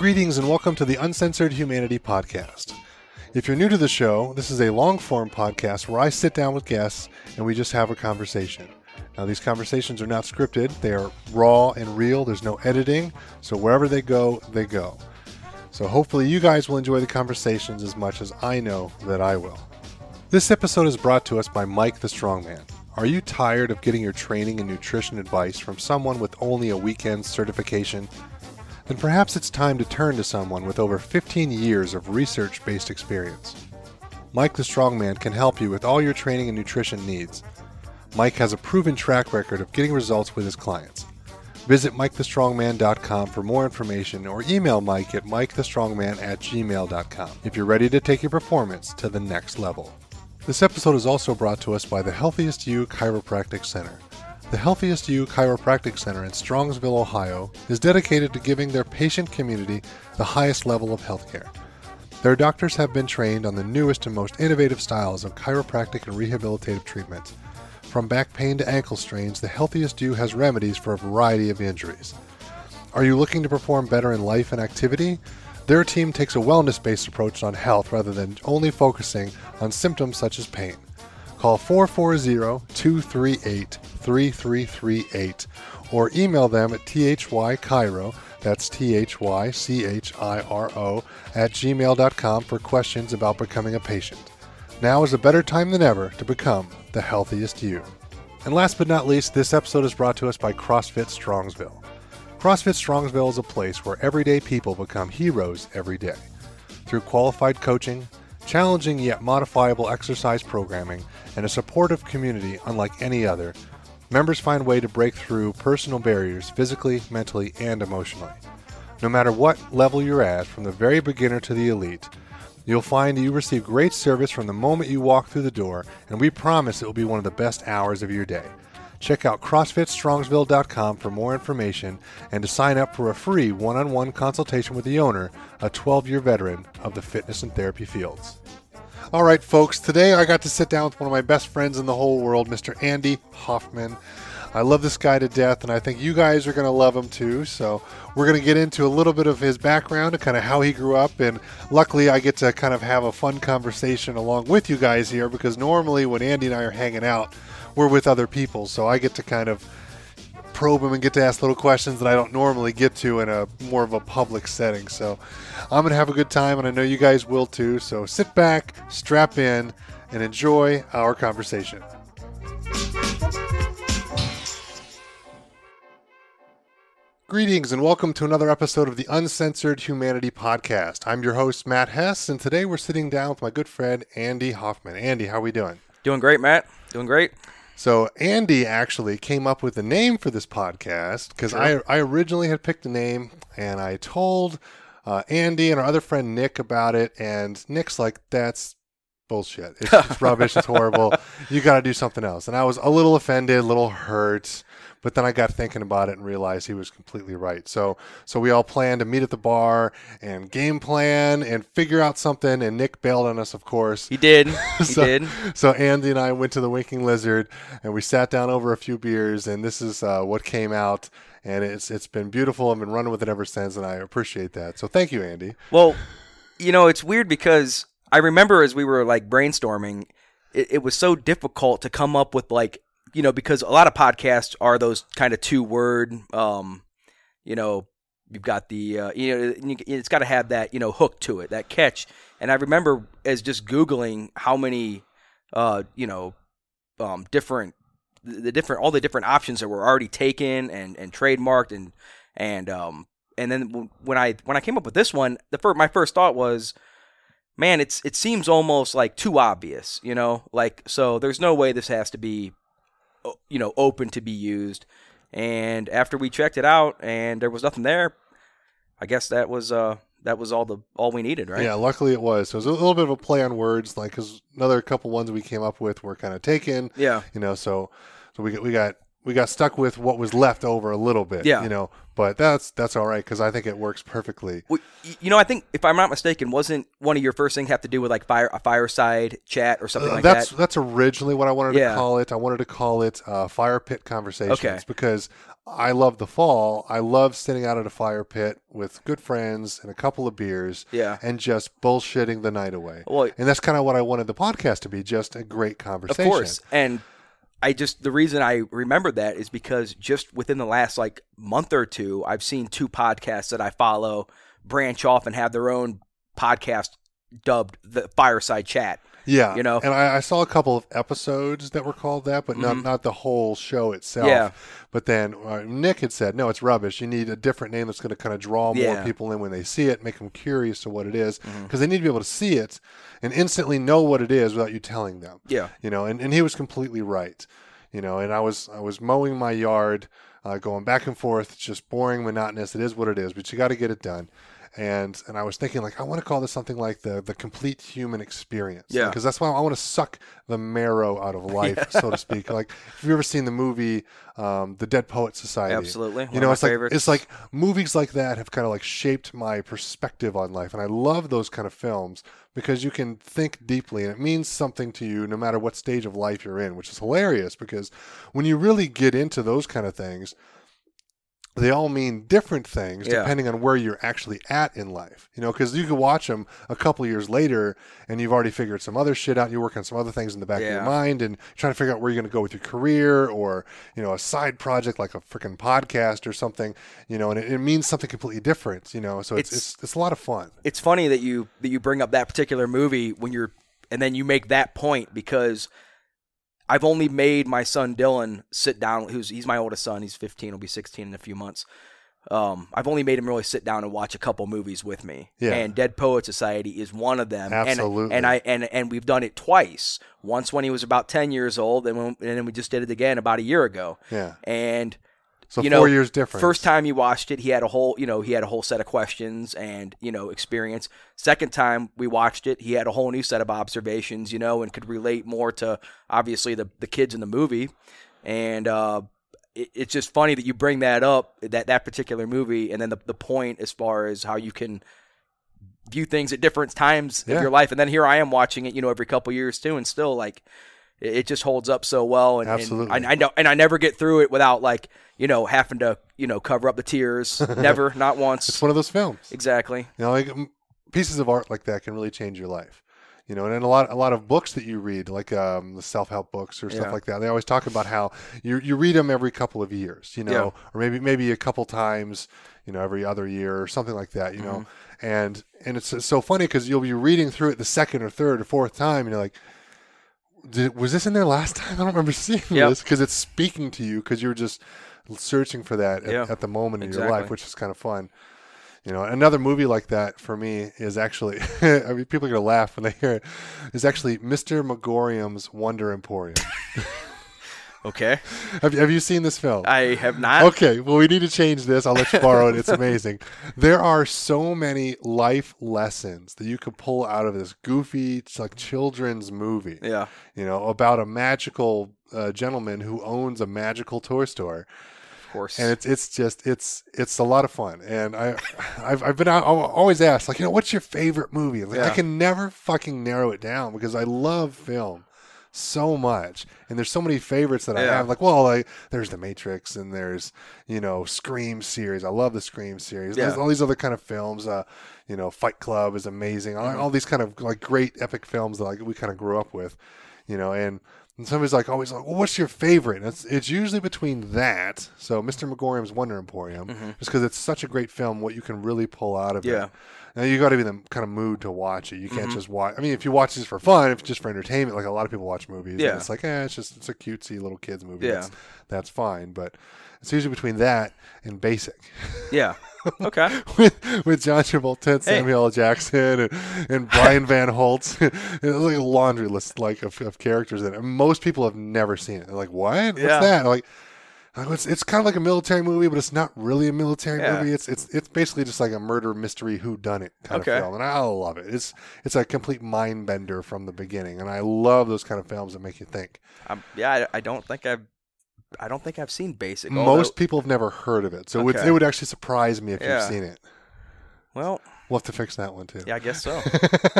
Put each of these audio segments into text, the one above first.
Greetings and welcome to the Uncensored Humanity Podcast. If you're new to the show, this is a long form podcast where I sit down with guests and we just have a conversation. Now, these conversations are not scripted, they are raw and real. There's no editing, so wherever they go, they go. So, hopefully, you guys will enjoy the conversations as much as I know that I will. This episode is brought to us by Mike the Strongman. Are you tired of getting your training and nutrition advice from someone with only a weekend certification? Then perhaps it's time to turn to someone with over 15 years of research based experience. Mike the Strongman can help you with all your training and nutrition needs. Mike has a proven track record of getting results with his clients. Visit MikeTheStrongman.com for more information or email Mike at MikeTheStrongman at gmail.com if you're ready to take your performance to the next level. This episode is also brought to us by the Healthiest You Chiropractic Center. The Healthiest You Chiropractic Center in Strongsville, Ohio is dedicated to giving their patient community the highest level of healthcare. Their doctors have been trained on the newest and most innovative styles of chiropractic and rehabilitative treatments. From back pain to ankle strains, the Healthiest You has remedies for a variety of injuries. Are you looking to perform better in life and activity? Their team takes a wellness based approach on health rather than only focusing on symptoms such as pain. Call 440 238 3338 or email them at thychiro, that's T H Y C H I R O, at gmail.com for questions about becoming a patient. Now is a better time than ever to become the healthiest you. And last but not least, this episode is brought to us by CrossFit Strongsville. CrossFit Strongsville is a place where everyday people become heroes every day. Through qualified coaching, challenging yet modifiable exercise programming, and a supportive community unlike any other, members find way to break through personal barriers physically, mentally, and emotionally. No matter what level you're at, from the very beginner to the elite, you'll find you receive great service from the moment you walk through the door, and we promise it will be one of the best hours of your day. Check out CrossFitStrongsville.com for more information and to sign up for a free one on one consultation with the owner, a 12 year veteran of the fitness and therapy fields. All right, folks, today I got to sit down with one of my best friends in the whole world, Mr. Andy Hoffman. I love this guy to death, and I think you guys are going to love him too. So, we're going to get into a little bit of his background and kind of how he grew up. And luckily, I get to kind of have a fun conversation along with you guys here because normally when Andy and I are hanging out, we're with other people, so I get to kind of probe them and get to ask little questions that I don't normally get to in a more of a public setting. So I'm to have a good time, and I know you guys will too. So sit back, strap in, and enjoy our conversation. Greetings and welcome to another episode of the Uncensored Humanity Podcast. I'm your host, Matt Hess, and today we're sitting down with my good friend, Andy Hoffman. Andy, how are we doing? Doing great, Matt. Doing great. So Andy actually came up with the name for this podcast because sure. I, I originally had picked a name and I told uh, Andy and our other friend Nick about it, and Nick's like, "That's bullshit. It's, it's rubbish. It's horrible. You got to do something else." And I was a little offended, a little hurt. But then I got thinking about it and realized he was completely right. So so we all planned to meet at the bar and game plan and figure out something. And Nick bailed on us, of course. He did. He so, did. So Andy and I went to the Winking Lizard and we sat down over a few beers. And this is uh, what came out. And it's it's been beautiful. I've been running with it ever since, and I appreciate that. So thank you, Andy. Well, you know, it's weird because I remember as we were like brainstorming, it, it was so difficult to come up with like you know, because a lot of podcasts are those kind of two word, um, you know, you've got the, uh, you know, it's got to have that, you know, hook to it, that catch. And I remember as just Googling how many, uh, you know, um, different, the different, all the different options that were already taken and, and trademarked and, and, um, and then when I, when I came up with this one, the first, my first thought was, man, it's, it seems almost like too obvious, you know, like, so there's no way this has to be you know open to be used. And after we checked it out and there was nothing there, I guess that was uh that was all the all we needed, right? Yeah, luckily it was. So it was a little bit of a play on words, like because another couple ones we came up with were kind of taken. Yeah, you know, so so we we got we got stuck with what was left over a little bit. Yeah. you know, but that's that's all right because I think it works perfectly. Well, You know, I think if I'm not mistaken, wasn't one of your first things have to do with like fire a fireside chat or something like Uh, that's that? that's originally what I wanted Yeah. to call it. I wanted to call it uh, fire pit conversations Okay. because I love the fall. I love sitting out at a fire pit with good friends and a couple of beers. Yeah. and just bullshitting the night away. Well, and that's kind of what I wanted the podcast to be, just a great conversation. Of course. And I just the reason I remember that is because just within the last like month or two, I've seen two podcasts that I follow branch off and have their own podcast dubbed the Fireside Chat. Yeah, You know? and I, I saw a couple of episodes that were called that, but not not the whole show itself. Mm-hmm. Yeah. But then uh, Nick had said, no, it's rubbish. You need a different name that's going to kind of draw more Yeah. Mm-hmm. people in when they see it, make them curious to what it is, because they need to be able to see it and instantly know what it is without you telling them. Yeah. you know, and, and he was completely right. You know, and I was I was mowing my yard, uh, going back and forth. It's just boring, monotonous. It is what it is, but you got to get it done. And and I was thinking like I want to call this something like the the complete human experience. Yeah. because that's why I want to suck the marrow out of life, so to speak. Like, if you've ever seen the movie um, The Dead Poet Society? Absolutely. One You know, it's like it's like movies like that have kind of like shaped my perspective on life, and I love those kind of films because you can think deeply, and it means something to you no matter what stage of life you're in, which is hilarious because when you really get into those kind of things. They all mean different things Yeah. depending on where you're actually at in life. You know, because you could watch them a couple years later and you've already figured some other shit out. You work on some other things in the back of your mind and trying to figure out where you're going to go with your career or, you know, a side project like a freaking podcast or something, you know, and it, it means something completely different, you know. So it's, It's- it's, it's a lot of fun. it's funny that you that you bring up that particular movie when you're and then you make that point because I've only made my son Dylan sit down who's he's my oldest son he's 15 he'll be 16 in a few months um, I've only made him really sit down and watch a couple movies with me Yeah. and Dead Poet Society is one of them And- Absolutely. and, I and and we've done it twice once when he was about 10 years old and, when, and then we just did it again about a year ago Yeah. and So you four know, years difference. First time he watched it, he had a whole, you know, he had a whole set of questions and you know experience. Second time we watched it, he had a whole new set of observations, you know, and could relate more to obviously the the kids in the movie. And uh, it, it's just funny that you bring that up, that that particular movie, and then the the point as far as how you can view things at different times Yeah. of your life. And then here I am watching it, you know, every couple years too, and still like it, just holds up so well. And, and I, I know, and I never get through it without like you know having to you know cover up the tears. never, not once. It's one of those films. Exactly. You know, like pieces of art like that can really change your life. You know, and then a lot, a lot of books that you read, like um, the self-help books or stuff Yeah. like that. They always talk about how you you read them every couple of years. You know, Yeah. or maybe maybe a couple times. You know, every other year or something like that. You know, Mm-hmm. and and it's, it's so funny because you'll be reading through it the second or third or fourth time, and you're like. Did, was this in there last time? I don't remember seeing Yep. this because it's speaking to you because you were just searching for that at, Yeah. at the moment in your life, which is kind of fun. You know, another movie like that for me is actually, I mean, people are going to laugh when they hear it, is actually Mr. Magorium's Wonder Emporium. Okay. have, have you seen this film? I have not. Okay, well, we need to change this. I'll let you borrow it. It's amazing. There are so many life lessons that you could pull out of this goofy, like children's movie. Yeah. You know, about a magical uh, gentleman who owns a magical toy store Of course. and it's it's just it's it's a lot of fun. And I I've, I've been out, I'll always asked like you know what's your favorite movie? Like I can never fucking narrow it down because I love film so much. And there's so many favorites that I Yeah. have. Like well like there's the Matrix and there's you know Scream series. I love the Scream series. There's all these other kind of films uh you know Fight Club is amazing. All, Mm-hmm. all these kind of like great epic films that like we kind of grew up with you know and and somebody's like always like, well, what's your favorite? And it's it's usually between that. So Mr. Magorium's Wonder Emporium, just because it's such a great film, what you can really pull out of Mm-hmm. Yeah. it. Now you got to be in the kind of mood to watch it. You can't Mm-hmm. just watch. I mean, if you watch this for fun, if just for entertainment, like a lot of people watch movies, Yeah. it's like, eh, it's just it's a cutesy little kids movie. Yeah. That's, that's fine. But it's usually between that and Basic. yeah. Okay. with, with John Travolta and Samuel L. Jackson and, and Brian Van Holt. it's like a laundry list like of, of characters in it. And most people have never seen it. They're like, what? What's Yeah. that? Like, "Oh, it's, it's kind of like a military movie, but it's not really a military Yeah. movie. It's it's it's basically just like a murder mystery who done it kind Okay. of film, and I love it. It's it's a complete mind bender from the beginning, and I love those kind of films that make you think. Um, yeah. I, I don't think I've I don't think I've seen Basic. Most people have never heard of it, so it, would, Okay. it would actually surprise me if Yeah. you've seen it. well, We'll have to fix that one too. yeah, I guess so.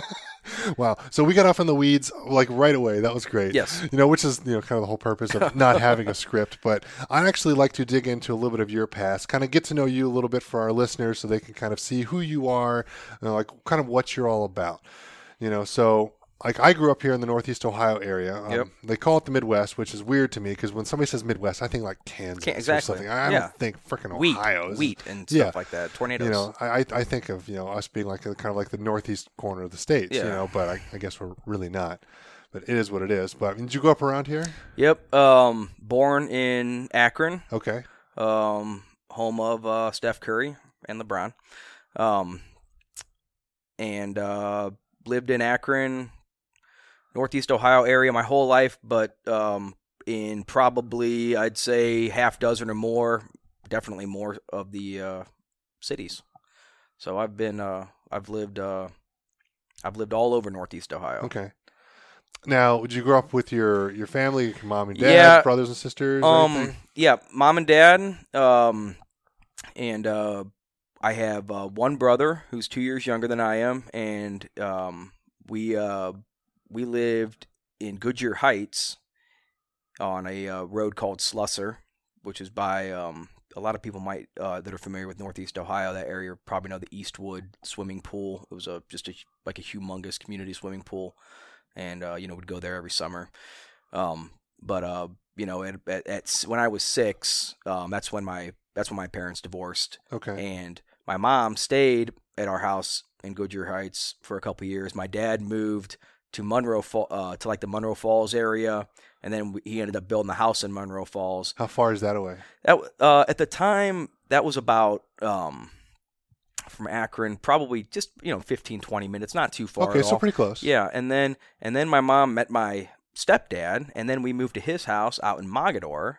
wow. So we got off in the weeds like right away. That was great. Yes. You know, which is you know kind of the whole purpose of not having a script. But I'd actually like to dig into a little bit of your past, kind of get to know you a little bit for our listeners, so they can kind of see who you are, you know, like kind of what you're all about. You know, so. Like I grew up here in the Northeast Ohio area. Um, Yep. They call it the Midwest, which is weird to me because when somebody says Midwest, I think like Kansas Can- or exactly. something. I Yeah. don't think freaking Ohio. is- wheat, and stuff Yeah. like that. Tornadoes. you know, I, I I think of you know us being like a, kind of like the northeast corner of the states, you know, but I, I guess we're really not. But it is what it is. But did you grow up around here? Yep. Um, born in Akron, Okay, um, home of uh, Steph Curry and LeBron, um, and uh, lived in Akron, Northeast Ohio area my whole life, but um, in probably I'd say half dozen or more, definitely more of the uh, cities. So I've been uh, I've lived uh, I've lived all over Northeast Ohio. okay. Now, did you grow up with your your family, your mom and dad, Yeah. brothers and sisters? Um, yeah, mom and dad. Um, and uh, I have uh, one brother who's two years younger than I am, and um, we uh, we lived in Goodyear Heights on a uh, road called Slusser, which is by um, a lot of people might uh, that are familiar with Northeast Ohio. That area probably know the Eastwood swimming pool. It was a just a like a humongous community swimming pool, and uh, you know would go there every summer. Um, but uh, you know, at, at, at when I was six, um, that's when my that's when my parents divorced, Okay. and my mom stayed at our house in Goodyear Heights for a couple years. My dad moved to Monroe, uh, to like the Monroe Falls area, and then he ended up building a house in Monroe Falls. How far is that away? That uh, at the time that was about um, from Akron, probably just you know 15, 20 minutes, not too far. okay, so all. pretty close. Yeah, and then and then my mom met my stepdad, and then we moved to his house out in Mogadore,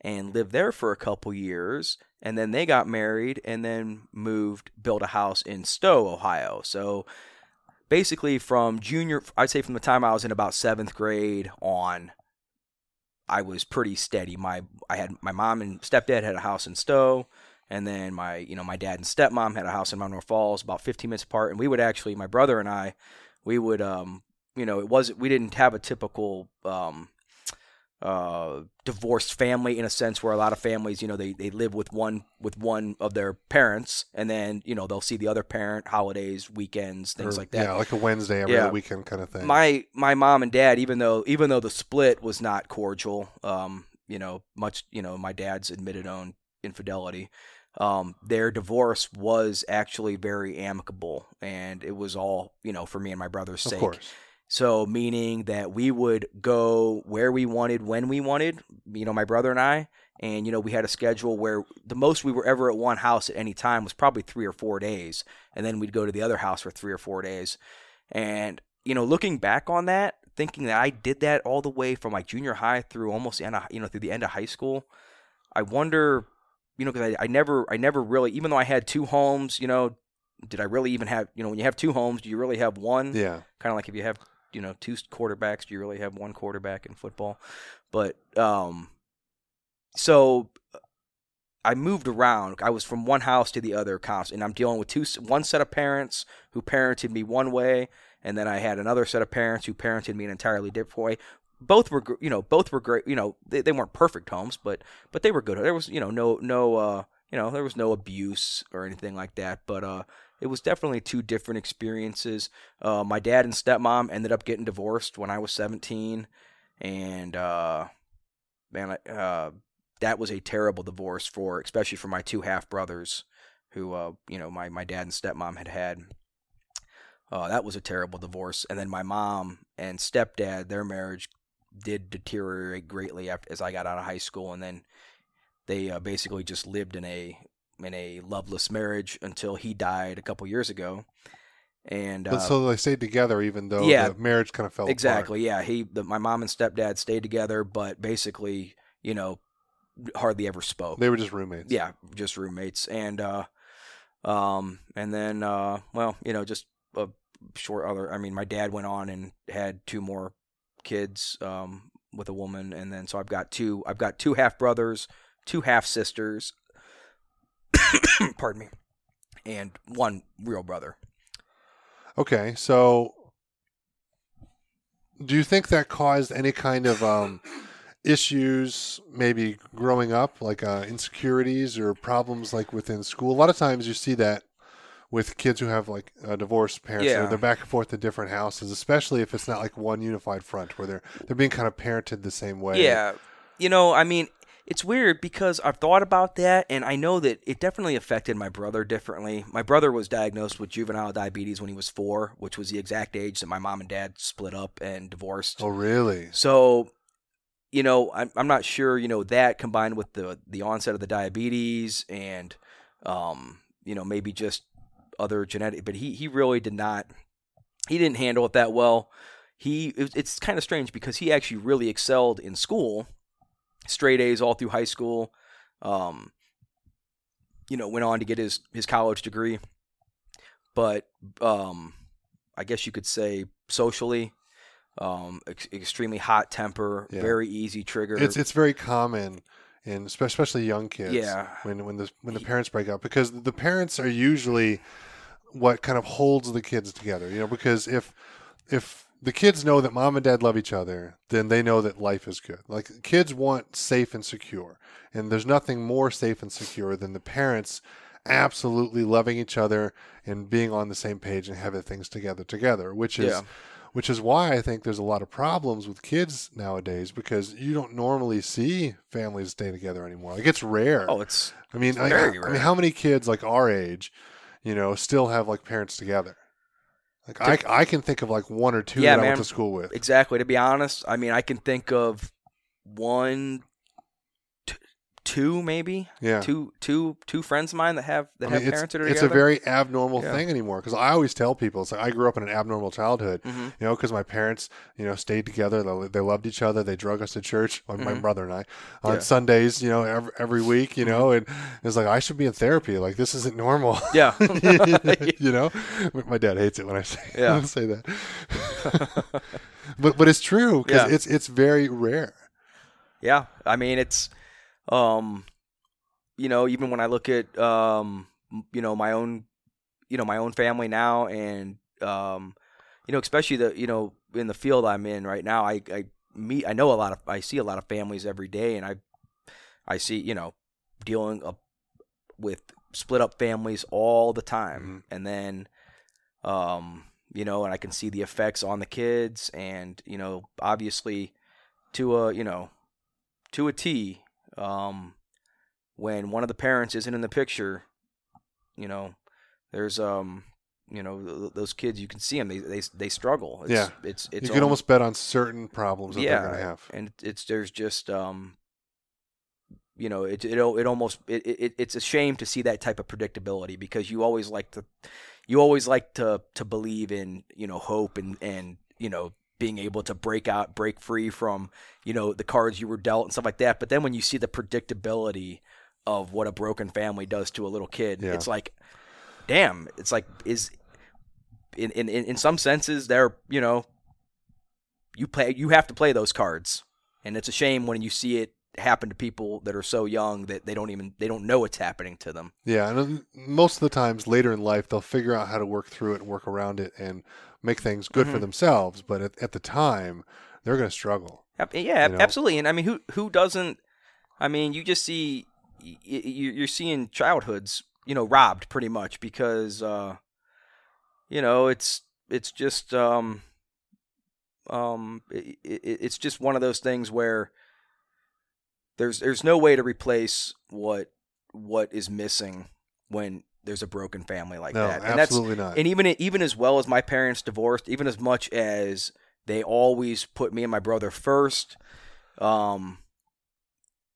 and lived there for a couple years, and then they got married, and then moved, built a house in Stow, Ohio. So basically, from junior, I'd say from the time I was in about seventh grade on, I was pretty steady. My I had my mom and stepdad had a house in Stow. And then my, you know, my dad and stepmom had a house in Monroe Falls, about 15 minutes apart. And we would actually, my brother and I, we would um you know it was we didn't have a typical um uh divorced family in a sense where a lot of families you know they they live with one with one of their parents and then you know they'll see the other parent holidays weekends things Or- like that Yeah, like a Wednesday every Yeah. weekend kind of thing. my my mom and dad even though even though the split was not cordial um you know much you know my dad's admitted own infidelity um their divorce was actually very amicable and it was all you know for me and my brother's of sake course. So meaning that we would go where we wanted when we wanted, you know, my brother and I, and you know, we had a schedule where the most we were ever at one house at any time was probably 3 or 4 days, and then we'd go to the other house for 3 or 4 days. And you know, looking back on that, thinking that I did that all the way from like junior high through almost end of, you know, through the end of high school, I wonder, you know, cuz I, I never I never really even though I had two homes, you know, did I really even have, you know, when you have two homes, do you really have one? Yeah. kind of like if you have you know two quarterbacks do you really have one quarterback in football. But um so i moved around. I was from one house to the other constantly and i'm dealing with two one set of parents who parented me one way and then i had another set of parents who parented me an entirely different way. Both were you know both were great you know they, they weren't perfect homes but but they were good. There was you know no no uh you know there was no abuse or anything like that but uh it was definitely two different experiences. Uh, my dad and stepmom ended up getting divorced when I was 17, and uh, man, uh, that was a terrible divorce for, especially for my two half brothers, who uh, you know my my dad and stepmom had had. Uh, that was a terrible divorce, and then my mom and stepdad, their marriage did deteriorate greatly after, as I got out of high school, and then they uh, basically just lived in a in a loveless marriage until he died a couple years ago. And But uh, so they stayed together even though yeah. the marriage kind of fell apart. exactly, yeah, he the, my mom and stepdad stayed together, but basically, you know, hardly ever spoke. They were just roommates. yeah, just roommates, and uh, um, and then uh, well, you know, just a short other. I mean, my dad went on and had two more kids. Um, with a woman, and then so I've got two. I've got two half brothers, two half sisters. pardon me, and one real brother. Okay, so do you think that caused any kind of um, issues, maybe growing up, like uh, insecurities or problems, like within school? A lot of times you see that with kids who have like uh, divorced parents, Yeah. they're, they're back and forth to different houses, especially if it's not like one unified front where they're they're being kind of parented the same way. Yeah, you know, I mean, it's weird because I've thought about that, and I know that it definitely affected my brother differently. My brother was diagnosed with juvenile diabetes when he was four, which was the exact age that my mom and dad split up and divorced. Oh, really? So, you know, I'm, I'm not sure, you know, that combined with the the onset of the diabetes and, um, you know, maybe just other genetic, but he he really did not, he didn't handle it that well. He it, it's kind of strange because he actually really excelled in school, straight A's all through high school. Um, you know, went on to get his his college degree, but um, I guess you could say socially, um, ex- extremely hot temper, Yeah. very easy trigger. It's it's very common in especially young kids. Yeah. When when the when the parents break up because the parents are usually what kind of holds the kids together. You know, because if if the kids know that mom and dad love each other, then they know that life is good. Like kids want safe and secure, and there's nothing more safe and secure than the parents absolutely loving each other and being on the same page and having things together together, which is Yeah. which is why I think there's a lot of problems with kids nowadays because you don't normally see families stay together anymore. Like it's rare. oh, it's I mean, I, very I mean, how many kids like our age, you know, still have like parents together? Like I, I can think of like one or two Yeah, that I man. went to school with. exactly. To be honest, I mean, I can think of one, two maybe, Yeah. two, two, two friends of mine that have that I have mean, it's, parents that are it's a very abnormal Yeah. thing anymore because I always tell people it's like I grew up in an abnormal childhood, Mhm. you know, because my parents, you know, stayed together. They, they loved each other. They drug us to church, my my Mhm. brother and I, on Yeah. Sundays, you know, every, every week, you know, and it's like I should be in therapy. Like this isn't normal. Yeah. you know, my dad hates it when I say Yeah. say that. but but it's true because Yeah. it's it's very rare. Yeah, I mean it's, um, you know, even when I look at, um, you know, my own, you know, my own family now, and um, you know, especially the, you know, in the field I'm in right now, I, I meet, I know a lot of, I see a lot of families every day, and I, I see, you know, dealing up with split up families all the time, and then, um, you know, and I can see the effects on the kids, and you know, obviously, to a, you know to a T, um, when one of the parents isn't in the picture, you know, there's um, you know, th- those kids you can see them they they they struggle. It's, Yeah. it's it's you can almost bet on certain problems that yeah, they're going to have. and it's there's just um, you know, it it it almost it, it it's a shame to see that type of predictability because you always like to you always like to to believe in you know hope and and you know being able to break out break free from you know the cards you were dealt and stuff like that. But then when you see the predictability of what a broken family does to a little kid Yeah. it's like damn it's like is in in in some senses they're you know you play you have to play those cards. And it's a shame when you see it happen to people that are so young that they don't even they don't know it's happening to them. Yeah, and most of the times later in life they'll figure out how to work through it and work around it. And make things good for Mhm. themselves. But at, at the time, they're going to struggle. Yeah, You know? absolutely. And I mean, who who doesn't? I mean, you just see you're seeing childhoods, you know, robbed pretty much because, uh, you know, it's it's just um, um, it, it, it's just one of those things where there's there's no way to replace what what is missing when there's a broken family like no, that. And that's absolutely not. and even even as well as my parents divorced, even as much as they always put me and my brother first, um,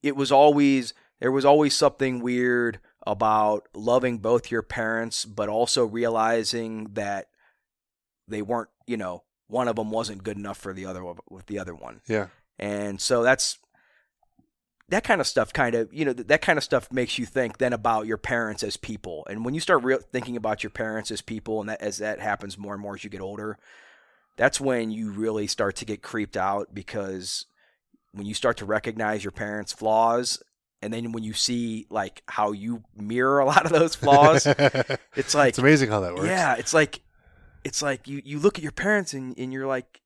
it was always there was always something weird about loving both your parents, but also realizing that they weren't, you know, one of them wasn't good enough for the other with the other one, yeah, and so that's that kind of stuff kind of you know th- that kind of stuff makes you think then about your parents as people and when you start real thinking about your parents as people and that as that happens more and more as you get older that's when you really start to get creeped out because when you start to recognize your parents' flaws, and then when you see like how you mirror a lot of those flaws, it's like it's amazing how that works. yeah, it's like it's like you you look at your parents and and you're like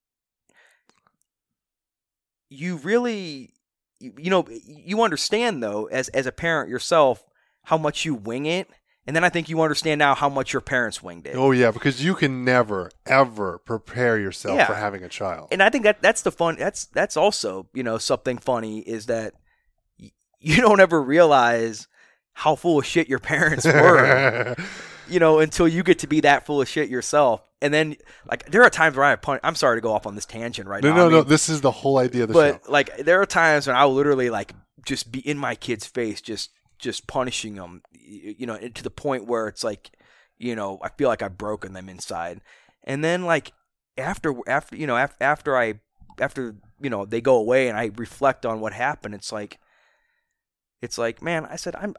you really you, you know you understand though as as a parent yourself how much you wing it and then I think you understand now how much your parents winged it. Oh yeah, because you can never ever prepare yourself Yeah. for having a child. And I think that that's the fun that's that's also, you know, something funny is that y- you don't ever realize how full of shit your parents were. you know, until you get to be that full of shit yourself. And then, like, there are times where I pun- I'm sorry to go off on this tangent right no, now. no, I no. This is the whole idea of the but show. like, there are times when I'll literally like just be in my kid's face, just just punishing them, you know, to the point where it's like, you know, I feel like I've broken them inside. And then like after after you know af- after I after you know they go away and I reflect on what happened, it's like it's like, man, I said I'm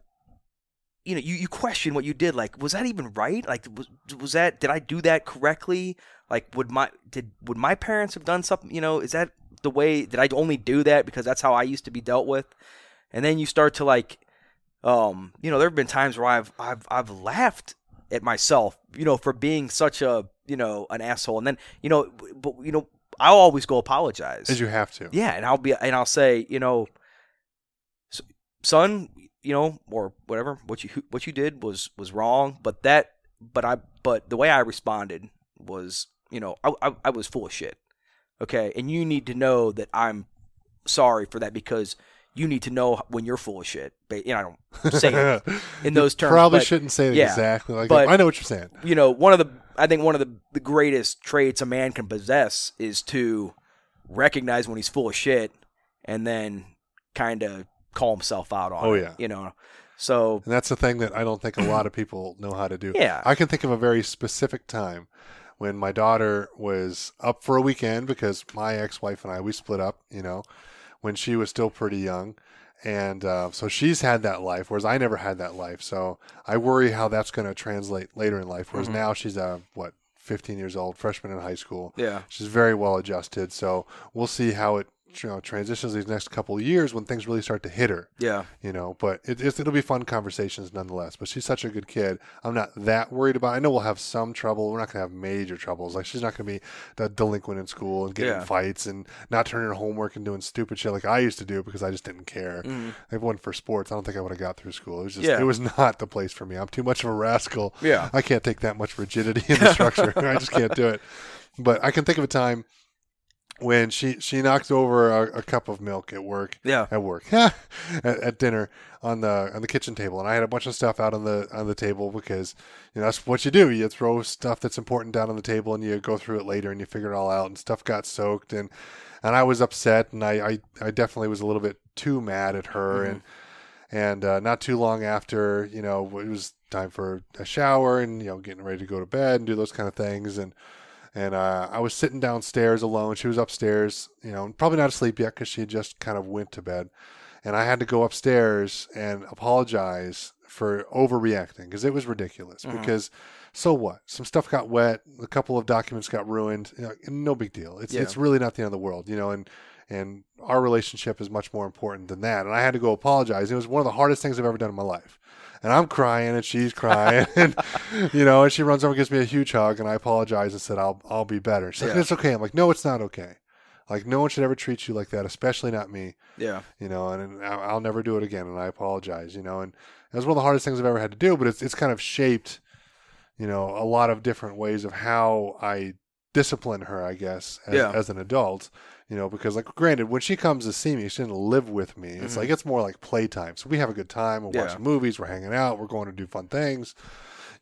you know, you, you question what you did. Like, was that even right? Like, was was that? Did I do that correctly? Like, would my did would my parents have done something? You know, is that the way? Did I only do that because that's how I used to be dealt with? And then you start to like, um, you know, there have been times where I've I've I've laughed at myself, you know, for being such a you know an asshole. And then you know, but you know, I'll always go apologize. As you have to. Yeah, and I'll be and I'll say, you know, son, you know, or whatever, what you what you did was was wrong, but that but I but the way I responded was, you know, I I, I was full of shit. Okay, and you need to know that I'm sorry for that because you need to know when you're full of shit. But you know, I don't say it in those terms. Probably but, shouldn't say it yeah, exactly like but- that. I know what you're saying. you know, one of the I think one of the, the greatest traits a man can possess is to recognize when he's full of shit and then kind of call himself out on Oh, it. yeah. You know. So And that's the thing that I don't think a lot of people know how to do. Yeah. I can think of a very specific time when my daughter was up for a weekend because my ex-wife and I we split up, you know, when she was still pretty young. And uh, so she's had that life, whereas I never had that life. So I worry how that's going to translate later in life. Whereas Mhm. now she's a what 15 years old, freshman in high school. yeah. She's very well adjusted. So we'll see how it you know transitions these next couple of years when things really start to hit her Yeah. you know but it, it's, it'll be fun conversations nonetheless but she's such a good kid i'm not that worried about i know we'll have some trouble we're not going to have major troubles like she's not going to be the delinquent in school and getting Yeah. fights and not turning her homework and doing stupid shit like i used to do because i just didn't care Mhm. if it wasn't for sports i don't think i would have got through school it was just Yeah. it was not the place for me i'm too much of a rascal Yeah. i can't take that much rigidity in the structure i just can't do it but i can think of a time when she she knocked over a, a cup of milk at work. Yeah. at work. At, at dinner on the on the kitchen table. And I had a bunch of stuff out on the on the table because you know that's what you do. You throw stuff that's important down on the table and you go through it later and you figure it all out and stuff got soaked. And and I was upset and I I, I definitely was a little bit too mad at her Mhm. and and uh, not too long after you know it was time for a shower and you know getting ready to go to bed and do those kind of things. And and uh, I was sitting downstairs alone. She was upstairs, you know, probably not asleep yet because she had just kind of went to bed. And I had to go upstairs and apologize for overreacting because it was ridiculous. Mhm. Because so what? Some stuff got wet. A couple of documents got ruined. You know, no big deal. It's Yeah. it's really not the end of the world, you know. And and our relationship is much more important than that. And I had to go apologize. It was one of the hardest things I've ever done in my life. And I'm crying and she's crying and you know, and she runs over and gives me a huge hug and I apologize and said I'll I'll be better. She's like, Yeah. It's okay. I'm like, No, it's not okay. Like no one should ever treat you like that, especially not me. Yeah. You know, and, and I'll never do it again and I apologize, you know, and it was one of the hardest things I've ever had to do, but it's it's kind of shaped, you know, a lot of different ways of how I discipline her, I guess, as, Yeah. as an adult. You know, because like granted, when she comes to see me, she doesn't live with me. It's Mhm. like it's more like playtime. So we have a good time. We're Yeah. watching movies. We're hanging out. We're going to do fun things.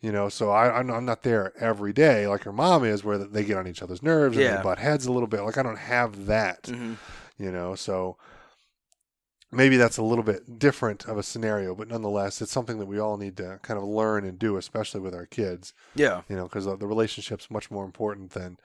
You know, so I, I'm I'm not there every day like her mom is, where they get on each other's nerves and Yeah. they butt heads a little bit. Like I don't have that. hmm You know, so maybe that's a little bit different of a scenario, but nonetheless, it's something that we all need to kind of learn and do, especially with our kids. Yeah. You know, because the relationship's much more important than,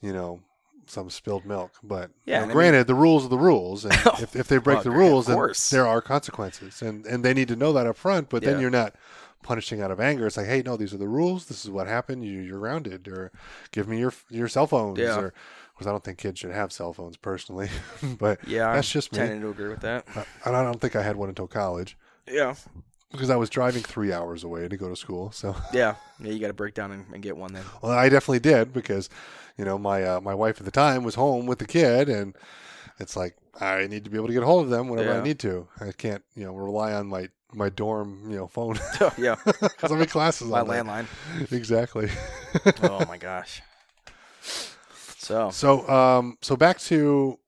you know, some spilled milk. But you know, granted, the rules are the rules, and oh, if, if they break Well, the rules, then there are consequences, and and they need to know that up front. But then you're not punishing out of anger. It's like, hey, no, these are the rules. This is what happened. You, you're grounded, or give me your your cell phones. Yeah. Or, because I don't think kids should have cell phones personally, but Yeah, that's just me. tending to agree with that. I- And I don't think I had one until college Yeah, because I was driving three hours away to go to school. So, yeah, yeah. You got to break down and, and get one then. well, I definitely did because, you know, my uh, my wife at the time was home with the kid, and it's like I need to be able to get a hold of them whenever I need to. I can't, you know, rely on my my dorm, you know, phone yeah, because I'm in classes. my landline. Exactly. Oh my gosh. So So, um, so back to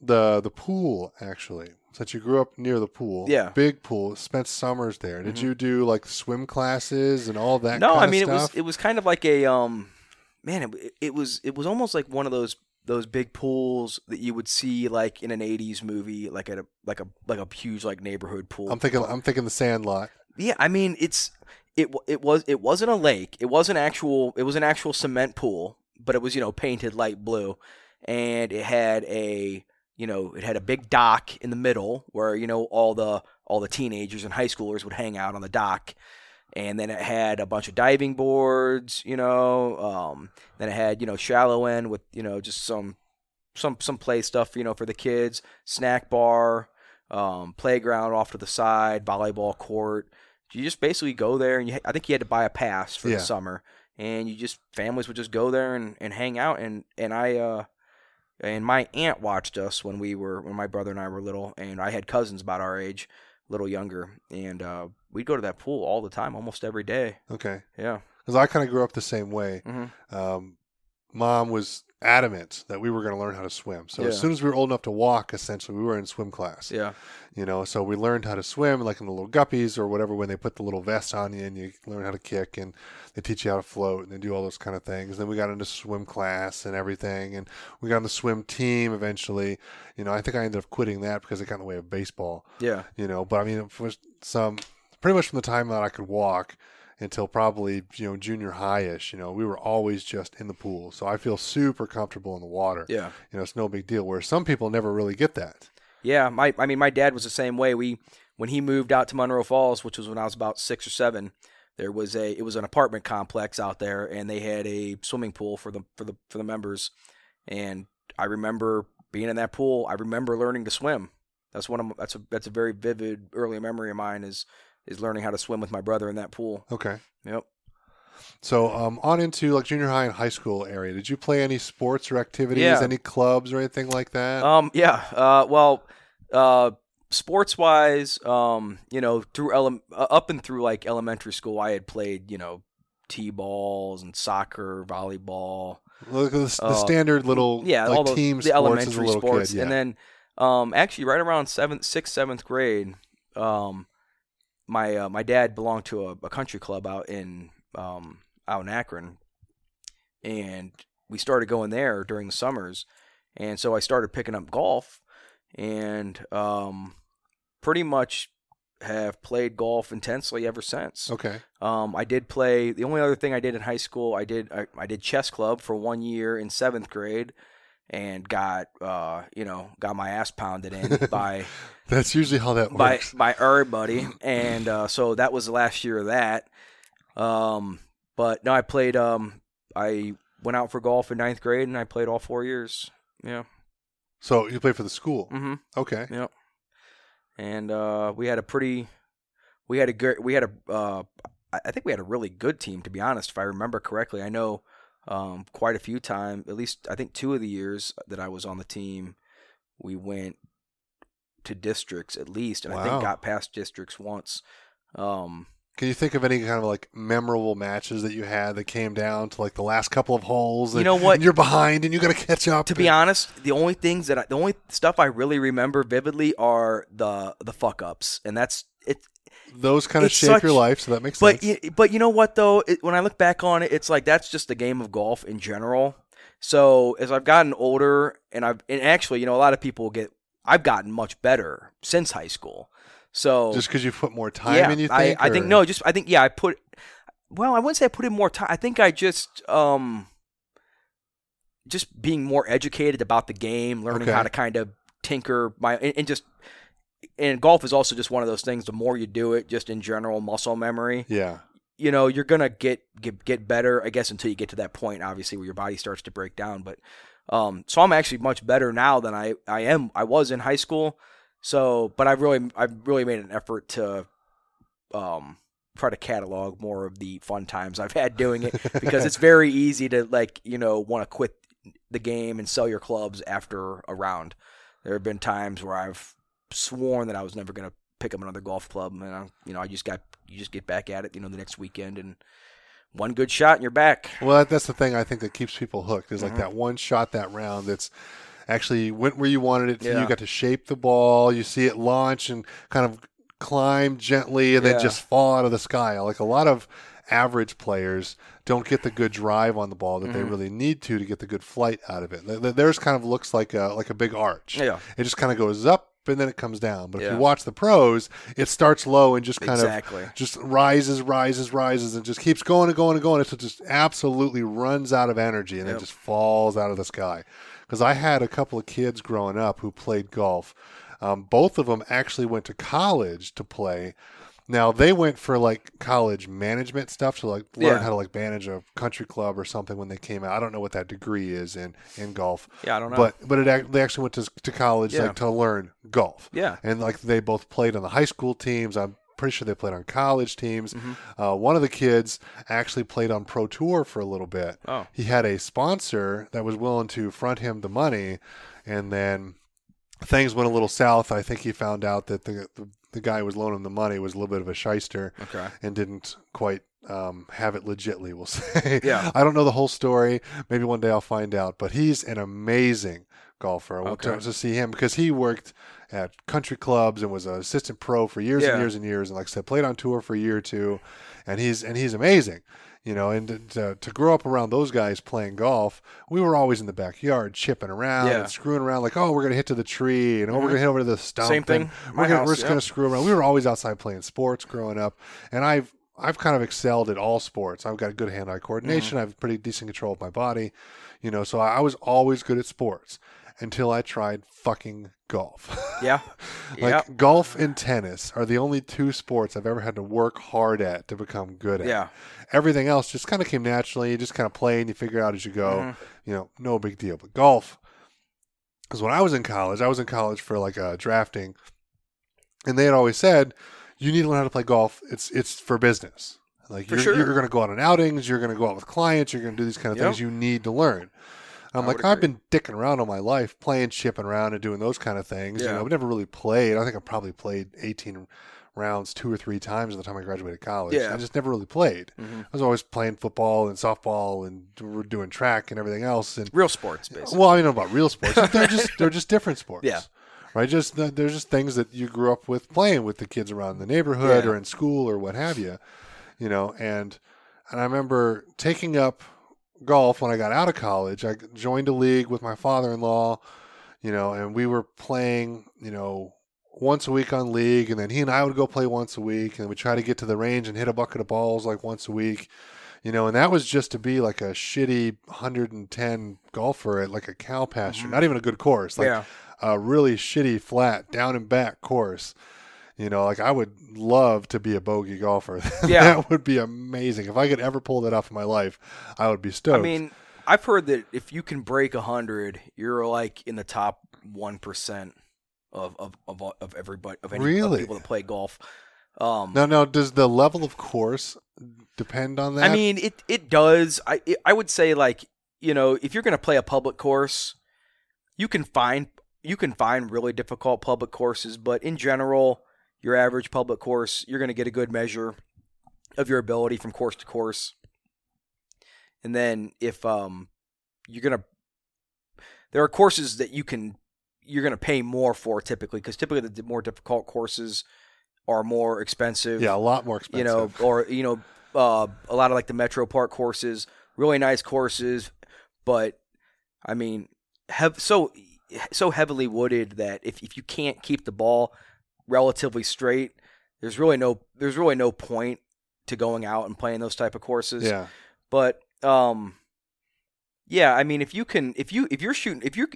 the the pool actually. Since you grew up near the pool, Yeah. big pool, spent summers there. Did Mhm. you do like swim classes and all that? no, kind I mean it was it was kind of like a um, man, it, it was it was almost like one of those those big pools that you would see like in an '80s movie, like at a like a like a huge like neighborhood pool. I'm thinking. I'm thinking the Sandlot. Yeah, I mean it's it it was it wasn't a lake. It was an actual it was an actual cement pool, but it was you know painted light blue, and it had a you know it had a big dock in the middle where you know all the all the teenagers and high schoolers would hang out on the dock. And then it had a bunch of diving boards, you know. Um, then it had, you know, shallow end with, you know, just some, some, some play stuff, you know, for the kids. Snack bar, um, playground off to the side, volleyball court. You just basically go there, and you, I think you had to buy a pass for Yeah. the summer, and you just families would just go there and, and hang out. And and I uh, and my aunt watched us when we were when my brother and I were little, and I had cousins about our age, a little younger, and uh, we'd go to that pool all the time, almost every day. Okay, Yeah. because I kind of grew up the same way. hmm Um, Mom was adamant that we were going to learn how to swim. So as soon as we were old enough to walk, essentially, we were in swim class. Yeah. You know, so we learned how to swim, like in the little guppies or whatever. When they put the little vest on you and you learn how to kick, and they teach you how to float, and they do all those kind of things. Then we got into swim class and everything, and we got on the swim team eventually. You know, I think I ended up quitting that because it got in the way of baseball. Yeah. You know, but I mean, it was some pretty much from the time that I could walk until probably you know junior high-ish. You know, we were always just in the pool, so I feel super comfortable in the water. Yeah. You know, it's no big deal. Where some people never really get that. Yeah, my I mean my dad was the same way. We when he moved out to Monroe Falls, which was when I was about 6 or 7, there was a it was an apartment complex out there and they had a swimming pool for the for the for the members. And I remember being in that pool. I remember learning to swim. That's one of that's a that's a very vivid early memory of mine is is learning how to swim with my brother in that pool. Okay. Yep. So um, on into like junior high and high school area. Did you play any sports or activities? Yeah. Any clubs or anything like that? Um, yeah. Uh, well, uh, sports wise, um, you know, through ele- uh, up and through like elementary school, I had played, you know, t-balls and soccer, volleyball. Look the, the uh, standard little Yeah, like all those, team the sports elementary sports, kid. Yeah. and then um, actually right around seventh, sixth, seventh grade, um, my uh, my dad belonged to a, a country club out in um, out in Akron, and we started going there during the summers, and so I started picking up golf, and um, pretty much have played golf intensely ever since. okay. Um, I did play. The only other thing I did in high school, I did I, I did chess club for one year in seventh grade, and got uh, you know got my ass pounded in by That's usually how that by works. by everybody, and uh, so that was the last year of that. Um, but no, I played. Um, I went out for golf in ninth grade, and I played all four years. Yeah. So you played for the school. hmm Okay. Yep. And uh, we had a pretty, we had a good, we had a, uh, I think we had a really good team to be honest, if I remember correctly. I know um, quite a few times, at least I think two of the years that I was on the team, we went to districts at least, and I think got past districts once. Um, Can you think of any kind of like memorable matches that you had that came down to like the last couple of holes? You know what? and you're behind and you got to catch up. to be honest, the only things that I, the only stuff I really remember vividly are the the fuck ups, and that's it. Those kind of shape such- your life, so that makes But sense. y- but you know what though? It, when I look back on it, it's like that's just a game of golf in general. So as I've gotten older, and I've and actually, you know, a lot of people get I've gotten much better since high school. So Just because you put more time yeah, in, you think? I, I think no, just I think yeah, I put. Well, I wouldn't say I put in more time. I think I just um, just being more educated about the game, learning Okay. how to kind of tinker my and, and just and golf is also just one of those things. The more you do it, just in general, muscle memory. Yeah. You know, you're gonna get get get better, I guess, until you get to that point, obviously, where your body starts to break down. But um, so I'm actually much better now than I I am I was in high school. So, but I've really I've really made an effort to um try to catalog more of the fun times I've had doing it because it's very easy to like you know want to quit the game and sell your clubs after a round. There have been times where I've sworn that I was never going to pick up another golf club, and I, you know I just got you just get back at it, you know, the next weekend and one good shot and you're back. Well, that's the thing I think that keeps people hooked is like Mhm. that one shot that round that's actually went where you wanted it to. Yeah. You got to shape the ball. You see it launch and kind of climb gently and then just fall out of the sky. Like a lot of average players don't get the good drive on the ball that they Mhm. really need to to get the good flight out of it. Th- th- Theirs kind of looks like a like a big arch. Yeah, It just kind of goes up and then it comes down. But if you watch the pros, it starts low and just kind of just rises, rises, rises, and just keeps going and going and going until it just absolutely runs out of energy and then Yep. just falls out of the sky. Because I had a couple of kids growing up who played golf. Um, both of them actually went to college to play. Now they went for like college management stuff to like learn Yeah. how to like manage a country club or something when they came out. I don't know what that degree is in in golf, Yeah, I don't know. but but it they actually went to to college Yeah. like to learn golf yeah, and like they both played on the high school teams. I'm pretty sure they played on college teams. Mhm. Uh, one of the kids actually played on pro tour for a little bit. oh, He had a sponsor that was willing to front him the money, and then things went a little south. I think he found out that the the, the guy who was loaning him the money was a little bit of a shyster okay. and didn't quite um, have it legitly. We'll say. Yeah. I don't know the whole story. Maybe one day I'll find out. But he's an amazing golfer. I want Okay. to see him because he worked at country clubs and was an assistant pro for years Yeah. and years and years. And like I said, played on tour for a year or two, and he's and he's amazing. You know, and to- to, grow up around those guys playing golf, we were always in the backyard chipping around Yeah. and screwing around. Like, oh, we're gonna hit to the tree, and oh, we're Mhm. gonna hit over to the stump. Same thing. We're, gonna, house, we're just yeah. gonna screw around. We were always outside playing sports growing up, and I've I've kind of excelled at all sports. I've got good hand-eye coordination. I have pretty decent control of my body, you know. So I was always good at sports until I tried fucking golf. Yeah, like yeah, golf and tennis are the only two sports I've ever had to work hard at to become good at. yeah. Everything else just kind of came naturally. You just kind of play and you figure out as you go. Mhm. You know, no big deal. But golf, because when I was in college, I was in college for like uh, drafting, and they had always said, "You need to learn how to play golf. It's it's for business. Like For you're, sure. you're going to go out on outings. You're going to go out with clients. You're going to do these kind of Yep. things. You need to learn." I'm I like, I've been dicking around all my life, playing, chipping around, and doing those kind of things. You Yeah. know, I've never really played. I think I probably played 18 rounds two or three times by the time I graduated college. Yeah. I just never really played. hmm I was always playing football and softball and we're doing track and everything else. And Real sports, basically. well, I don't know about real sports. they're just they're just different sports. Yeah. Right. Just they're just things that you grew up with playing with the kids around the neighborhood Yeah. or in school or what have you. You know, and and I remember taking up golf when I got out of college. I joined a league with my father-in-law. You know, and we were playing. You know. Once a week on league, and then he and I would go play once a week, and we try to get to the range and hit a bucket of balls like once a week you know, and that was just to be like a shitty 110 golfer at like a cow pasture, Mhm. not even a good course, like yeah, a really shitty flat down and back course. You know, like I would love to be a bogey golfer. Yeah. that would be amazing. If I could ever pull that off in my life, I would be stoked. I mean, I've heard that if you can break hundred, you're like in the top one percent of of of of everybody of any of people that play golf. Um, now, now, does the level of course depend on that? I mean, it it does. I it, I would say like you know if you're going to play a public course, you can find you can find really difficult public courses, but in general, your average public course, you're going to get a good measure of your ability from course to course. And then if um you're going to there are courses that you can you're going to pay more for typically because typically the more difficult courses are more expensive yeah, a lot more expensive. you know, or you know, uh, a lot of like the Metro Park courses, really nice courses, but I mean, have so so heavily wooded that if if you can't keep the ball relatively straight, there's really no there's really no point to going out and playing those type of courses. yeah, But um, yeah, I mean, if you can, if you if you're shooting, if you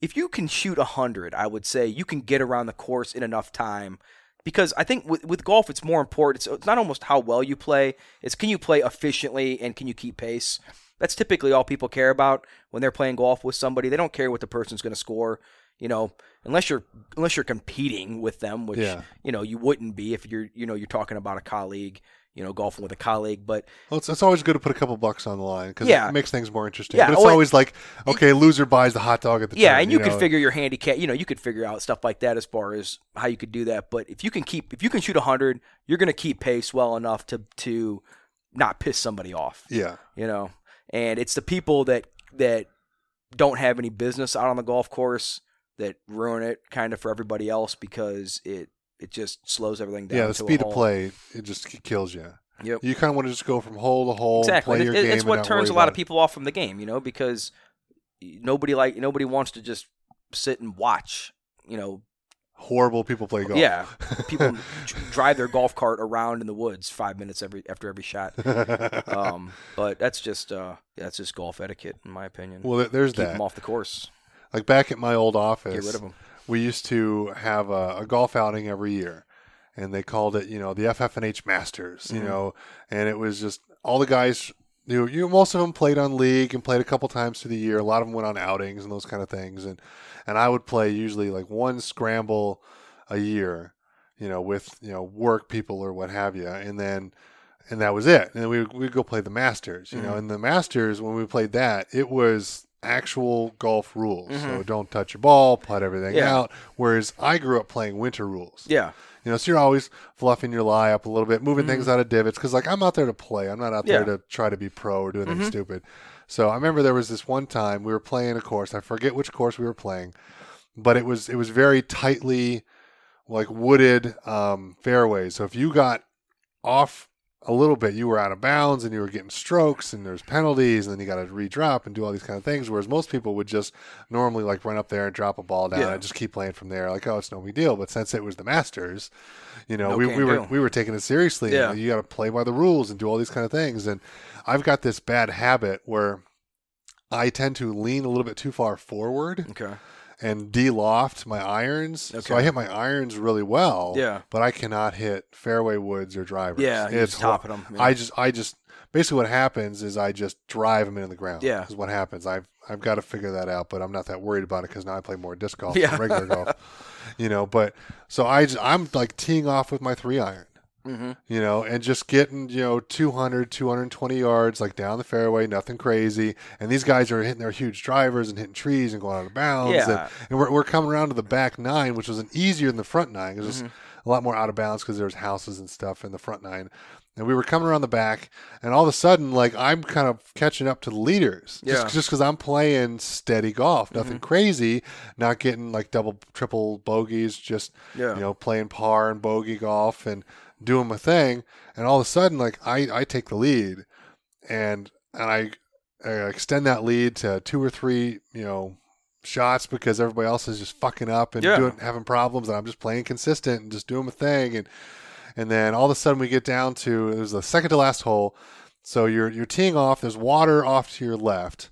if you can shoot a hundred, I would say you can get around the course in enough time. Because I think with, with golf, it's more important. It's, it's not almost how well you play; it's can you play efficiently and can you keep pace. That's typically all people care about when they're playing golf with somebody. They don't care what the person's going to score, you know, unless you're unless you're competing with them, which Yeah. you know you wouldn't be if you're you know you're talking about a colleague, you know, golfing with a colleague. But Well, it's, it's always good to put a couple bucks on the line because Yeah. it makes things more interesting. Yeah, but it's oh, it- always like, okay, loser buys the hot dog at the yeah, turn, and you, know? could figure your handicap. You know, you could figure out stuff like that as far as how you could do that. But if you can keep if you can shoot hundred, you're going to keep pace well enough to to not piss somebody off. Yeah, you know and it's the people that that don't have any business out on the golf course that ruin it kind of for everybody else because it it just slows everything down yeah. The speed of play it just kills you. Yep. You kind of want to just go from hole to hole, exactly play your it- game. it's what turns a lot of people off from the game you know because nobody like nobody wants to just sit and watch you know Horrible people play golf. yeah people drive their golf cart around in the woods five minutes every after every shot um but that's just uh that's just golf etiquette in my opinion well, there's keep that. them off the course Like back at my old office, get rid of them we used to have a, a golf outing every year, and they called it, you know, the FF&H Masters, you Mhm. know, and it was just all the guys. You, you most of them played on league and played a couple times through the year. A lot of them went on outings and those kind of things, and and I would play usually like one scramble a year, you know, with you know work people or what have you, and then and that was it. And then we we'd go play the Masters, you know, Mhm. and the Masters when we played that, it was actual golf rules. So Mhm. don't touch your ball, putt everything Yeah. out. Whereas I grew up playing winter rules. yeah You know, so you're always fluffing your lie up a little bit, moving things out of divots. Because like I'm out there to play. I'm not out there Mm-hmm. To try to be pro or do anything Mhm. stupid. So I remember there was this one time we were playing a course. I forget which course we were playing, but it was it was very tightly like wooded um, fairways. So if you got off a little bit, you were out of bounds and you were getting strokes and there's penalties and then you got to redrop and do all these kind of things. Whereas most people would just normally like run up there and drop a ball down Yeah. and just keep playing from there. Like, oh, it's no big deal. But since it was the Masters, you know, No we, we were we were taking it seriously. Yeah. And you got to play by the rules and do all these kind of things. And I've got this bad habit where I tend to lean a little bit too far forward okay and de-loft my irons. So Okay. I hit my irons really well. Yeah. But I cannot hit fairway woods or drivers. Yeah, it's topping 'em, yeah. I just, I just, basically what happens is I just drive them into the ground. Yeah. Is what happens. I've, I've got to figure that out, but I'm not that worried about it because now I play more disc golf Yeah. than regular golf. You know, but so I, just, I'm like teeing off with my three iron mm-hmm. you know, and just getting, you know, 200, 220 yards, like down the fairway, nothing crazy. And these guys are hitting their huge drivers and hitting trees and going out of bounds. Yeah. And, and we're, we're coming around to the back nine, which was an easier than the front nine. It was Mm-hmm. just a lot more out of bounds because there's houses and stuff in the front nine. And we were coming around the back, and all of a sudden, like I'm kind of catching up to the leaders, Yeah. Mm-hmm. just just because I'm playing steady golf, nothing crazy, not getting like double, triple bogeys, just Yeah. you know, playing par and bogey golf and doing my thing. And all of a sudden, like I, I take the lead and, and I, I extend that lead to two or three, you know, shots because everybody else is just fucking up and Yeah. doing, having problems. And I'm just playing consistent and just doing my thing. And, and then all of a sudden we get down to, it was the second to last hole. So you're, you're teeing off, there's water off to your left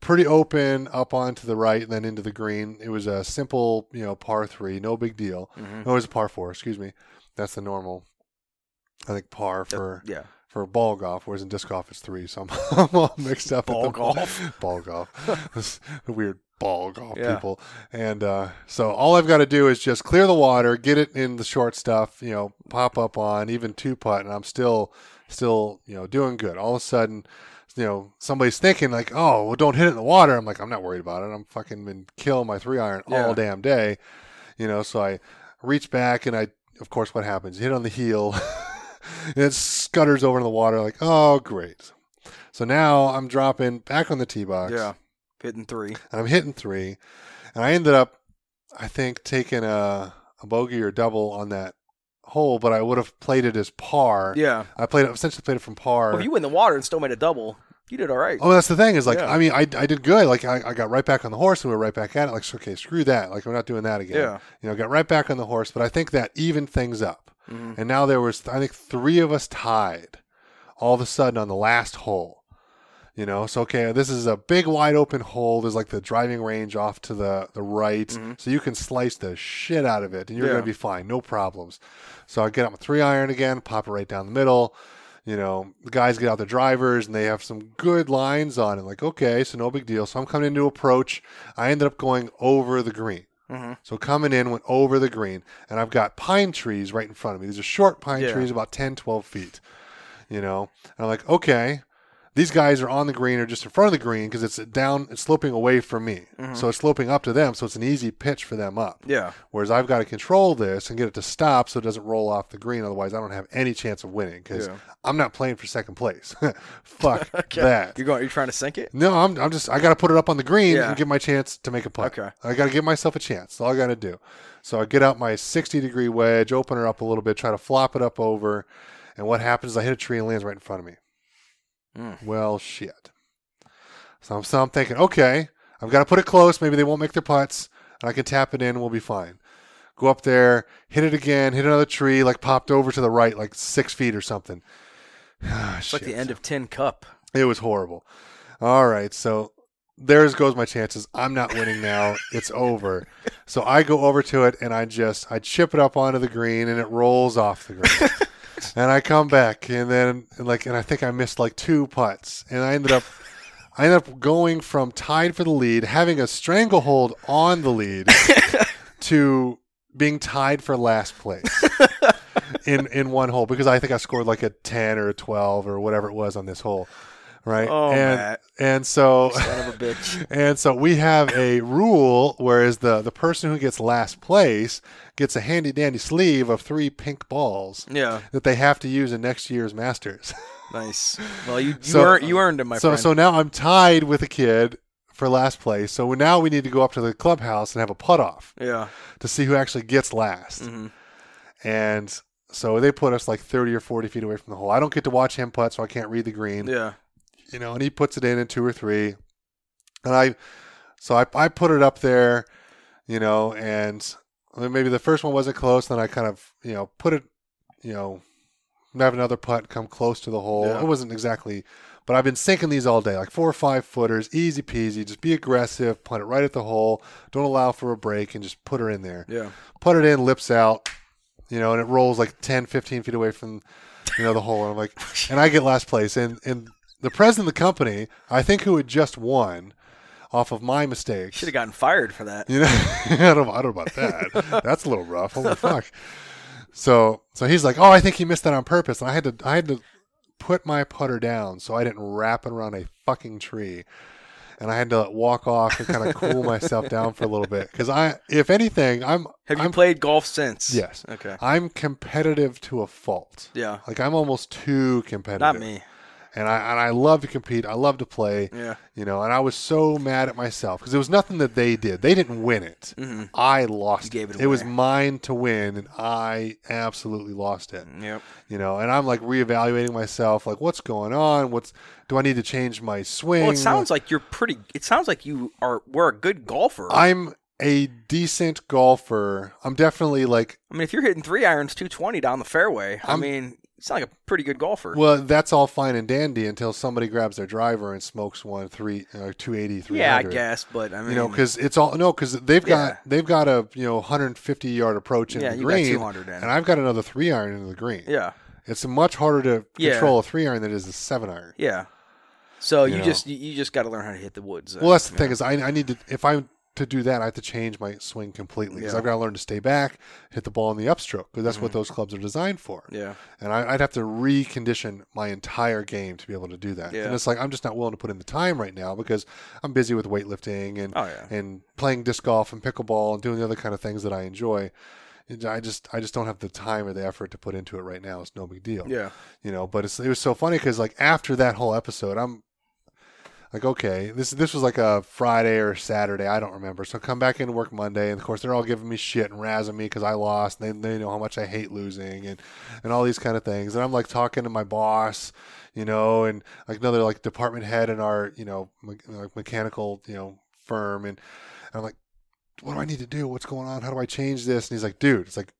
pretty open up onto the right and then into the green. It was a simple, you know, par three, no big deal. Mhm. No, it was a par four. Excuse me. That's the normal. I think par for yeah for ball golf, whereas in disc golf it's three. So I'm, I'm all mixed up. Ball golf? ball golf. Weird ball golf Yeah. people. And uh, so all I've got to do is just clear the water, get it in the short stuff. You know, pop up on even two putt, and I'm still still you know doing good. All of a sudden. You know, somebody's thinking like, "Oh, well, don't hit it in the water." I'm like, "I'm not worried about it. I'm fucking been killing my three iron Yeah. all damn day." You know, so I reach back and I, of course, what happens? You hit on the heel, and it scutters over in the water. Like, oh, great. So now I'm dropping back on the tee box, yeah hitting three and I'm hitting three, and I ended up, I think, taking a, a bogey or double on that hole, but I would have played it as par. yeah I played it essentially played it from par. well, if you win the water and still made a double you did all right Oh, that's the thing is like Yeah. I mean I, I did good like I, I got right back on the horse and we were right back at it like okay screw that like we're not doing that again Yeah. you know got right back on the horse but I think that evened things up Mhm. and now there was I think three of us tied all of a sudden on the last hole You know, so okay, this is a big wide open hole. There's like the driving range off to the the right, so you can slice the shit out of it, and you're Yeah. gonna be fine, no problems. So I get out my three iron again, pop it right down the middle. You know, the guys get out their drivers and they have some good lines on it. Like, okay, so no big deal. So I'm coming into approach. I ended up going over the green. Mhm. So coming in, went over the green, and I've got pine trees right in front of me. These are short pine Yeah. trees, about 10, 12 feet. You know, and I'm like, okay, these guys are on the green or just in front of the green because it's down, it's sloping away from me. Mm-hmm. So it's sloping up to them, so it's an easy pitch for them up. Yeah. Whereas I've got to control this and get it to stop so it doesn't roll off the green. Otherwise, I don't have any chance of winning because Yeah. I'm not playing for second place. Fuck Okay. that. You're going. You're trying to sink it. No, I'm, I'm just I got to put it up on the green Yeah. and give my chance to make a putt. Okay. I got to give myself a chance. That's all I got to do. So I get out my 60 degree wedge, open her up a little bit, try to flop it up over, and what happens is I hit a tree and lands right in front of me. Mm. Well, shit. So I'm, so I'm thinking, okay, I've got to put it close. Maybe they won't make their putts, and I can tap it in. and We'll be fine. Go up there, hit it again, hit another tree, like popped over to the right, like six feet or something. It's like the end of Tin Cup. it was horrible. All right, so there goes my chances. I'm not winning now. it's over. So I go over to it and I just I chip it up onto the green and it rolls off the green. And I come back and then and like and I think I missed like two putts. And I ended up I ended up going from tied for the lead, having a stranglehold on the lead, to being tied for last place in in one hole because I think I scored like a ten or a twelve or whatever it was on this hole, right? Oh, and Matt. and so Son of a bitch. and so we have a rule whereas the the person who gets last place gets a handy dandy sleeve of three pink balls Yeah. that they have to use in next year's Masters. Nice. Well, you you, So- earned, you earned my so friend. so now I'm tied with a kid for last place. So now we need to go up to the clubhouse and have a putt off yeah. to see who actually gets last. Mhm. And so they put us like 30 or 40 feet away from the hole. I don't get to watch him putt, so I can't read the green. Yeah. You know, and he puts it in in two or three. And I, so I, I put it up there, you know, and maybe the first one wasn't close. Then I kind of, you know, put it, you know, have another putt come close to the hole. Yeah. It wasn't exactly, but I've been sinking these all day, like four or five footers, easy peasy. Just be aggressive, punt it right at the hole. Don't allow for a break, and just put her in there Yeah. put it in, lips out, you know, and it rolls like 10, 15 feet away from, you know, the hole. And I'm like, and I get last place. And, and the president of the company, I think who had just won off of my mistakes. Should have gotten fired for that. You know, I don't, I don't know about that. That's a little rough. Holy fuck. So, so he's like, oh, I think he missed that on purpose. And I had to, I had to put my putter down so I didn't wrap it around a fucking tree. And I had to walk off and kind of cool myself down for a little bit. Cause I, if anything, I'm, Have you I'm played golf since? Yes. Okay. I'm competitive to a fault. Yeah. Like I'm almost too competitive. Not me. And I and I love to compete. I love to play. Yeah. You know, and I was so mad at myself because it was nothing that they did. They didn't win it. Mhm. I lost You gave it It was mine to win, and I absolutely lost it. Yep. You know, and I'm like reevaluating myself. Like, what's going on? What's do I need to change my swing? Well, it sounds like you're pretty. It sounds like you are. Were a good golfer. I'm a decent golfer. I'm definitely like I mean, if you're hitting three irons, two twenty down the fairway, I I'm- mean, you sound like a pretty good golfer. Well, that's all fine and dandy until somebody grabs their driver and smokes one three uh, 280, 300. yeah, I guess, but I mean, You know, because it's all no, because they've got Yeah. they've got a you know 150 yard approach in yeah, the green, in. and I've got another three iron into the green. yeah, It's much harder to Yeah. control a three iron than it is a seven iron. yeah. So you, You know. just you, just got to learn how to hit the woods. uh, Well, that's the thing is I I need to if I'm to do that I have to change my swing completely because Yeah. I've got to learn to stay back, hit the ball in the upstroke because that's what mm-hmm. those clubs are designed for. yeah, and I, I'd have to recondition my entire game to be able to do that. Yeah. And it's like I'm just not willing to put in the time right now because I'm busy with weightlifting and Oh, yeah. and playing disc golf and pickleball and doing the other kind of things that I enjoy. And I just I just don't have the time or the effort to put into it right now. It's no big deal, yeah, you know. But it's, it was so funny because like after that whole episode, I'm like, okay, this this was like a Friday or Saturday, I don't remember. So come back into work Monday, and of course they're all giving me shit and razzing me because I lost. And they they know how much I hate losing and and all these kind of things. And I'm like talking to my boss, you know, and like another like department head in our you know me- like mechanical you know firm, and, and I'm like, what do I need to do? What's going on? How do I change this? And he's like, dude, it's like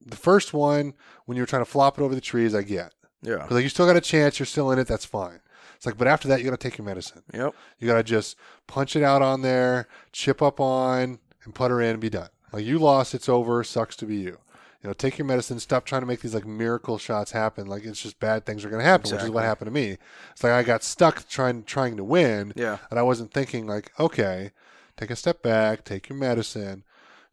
the first one when you're trying to flop it over the trees, I get. yeah. Because like you still got a chance, you're still in it. That's fine. It's like, but after that, you got to take your medicine. Yep. You got to just punch it out on there, chip up on, and put her in and be done. Like you lost, it's over. Sucks to be you. You know, take your medicine. Stop trying to make these like miracle shots happen. Like it's just bad things are going to happen, which is what happened to me. It's like I got stuck trying trying to win, Yeah. and I wasn't thinking like, okay, take a step back, take your medicine,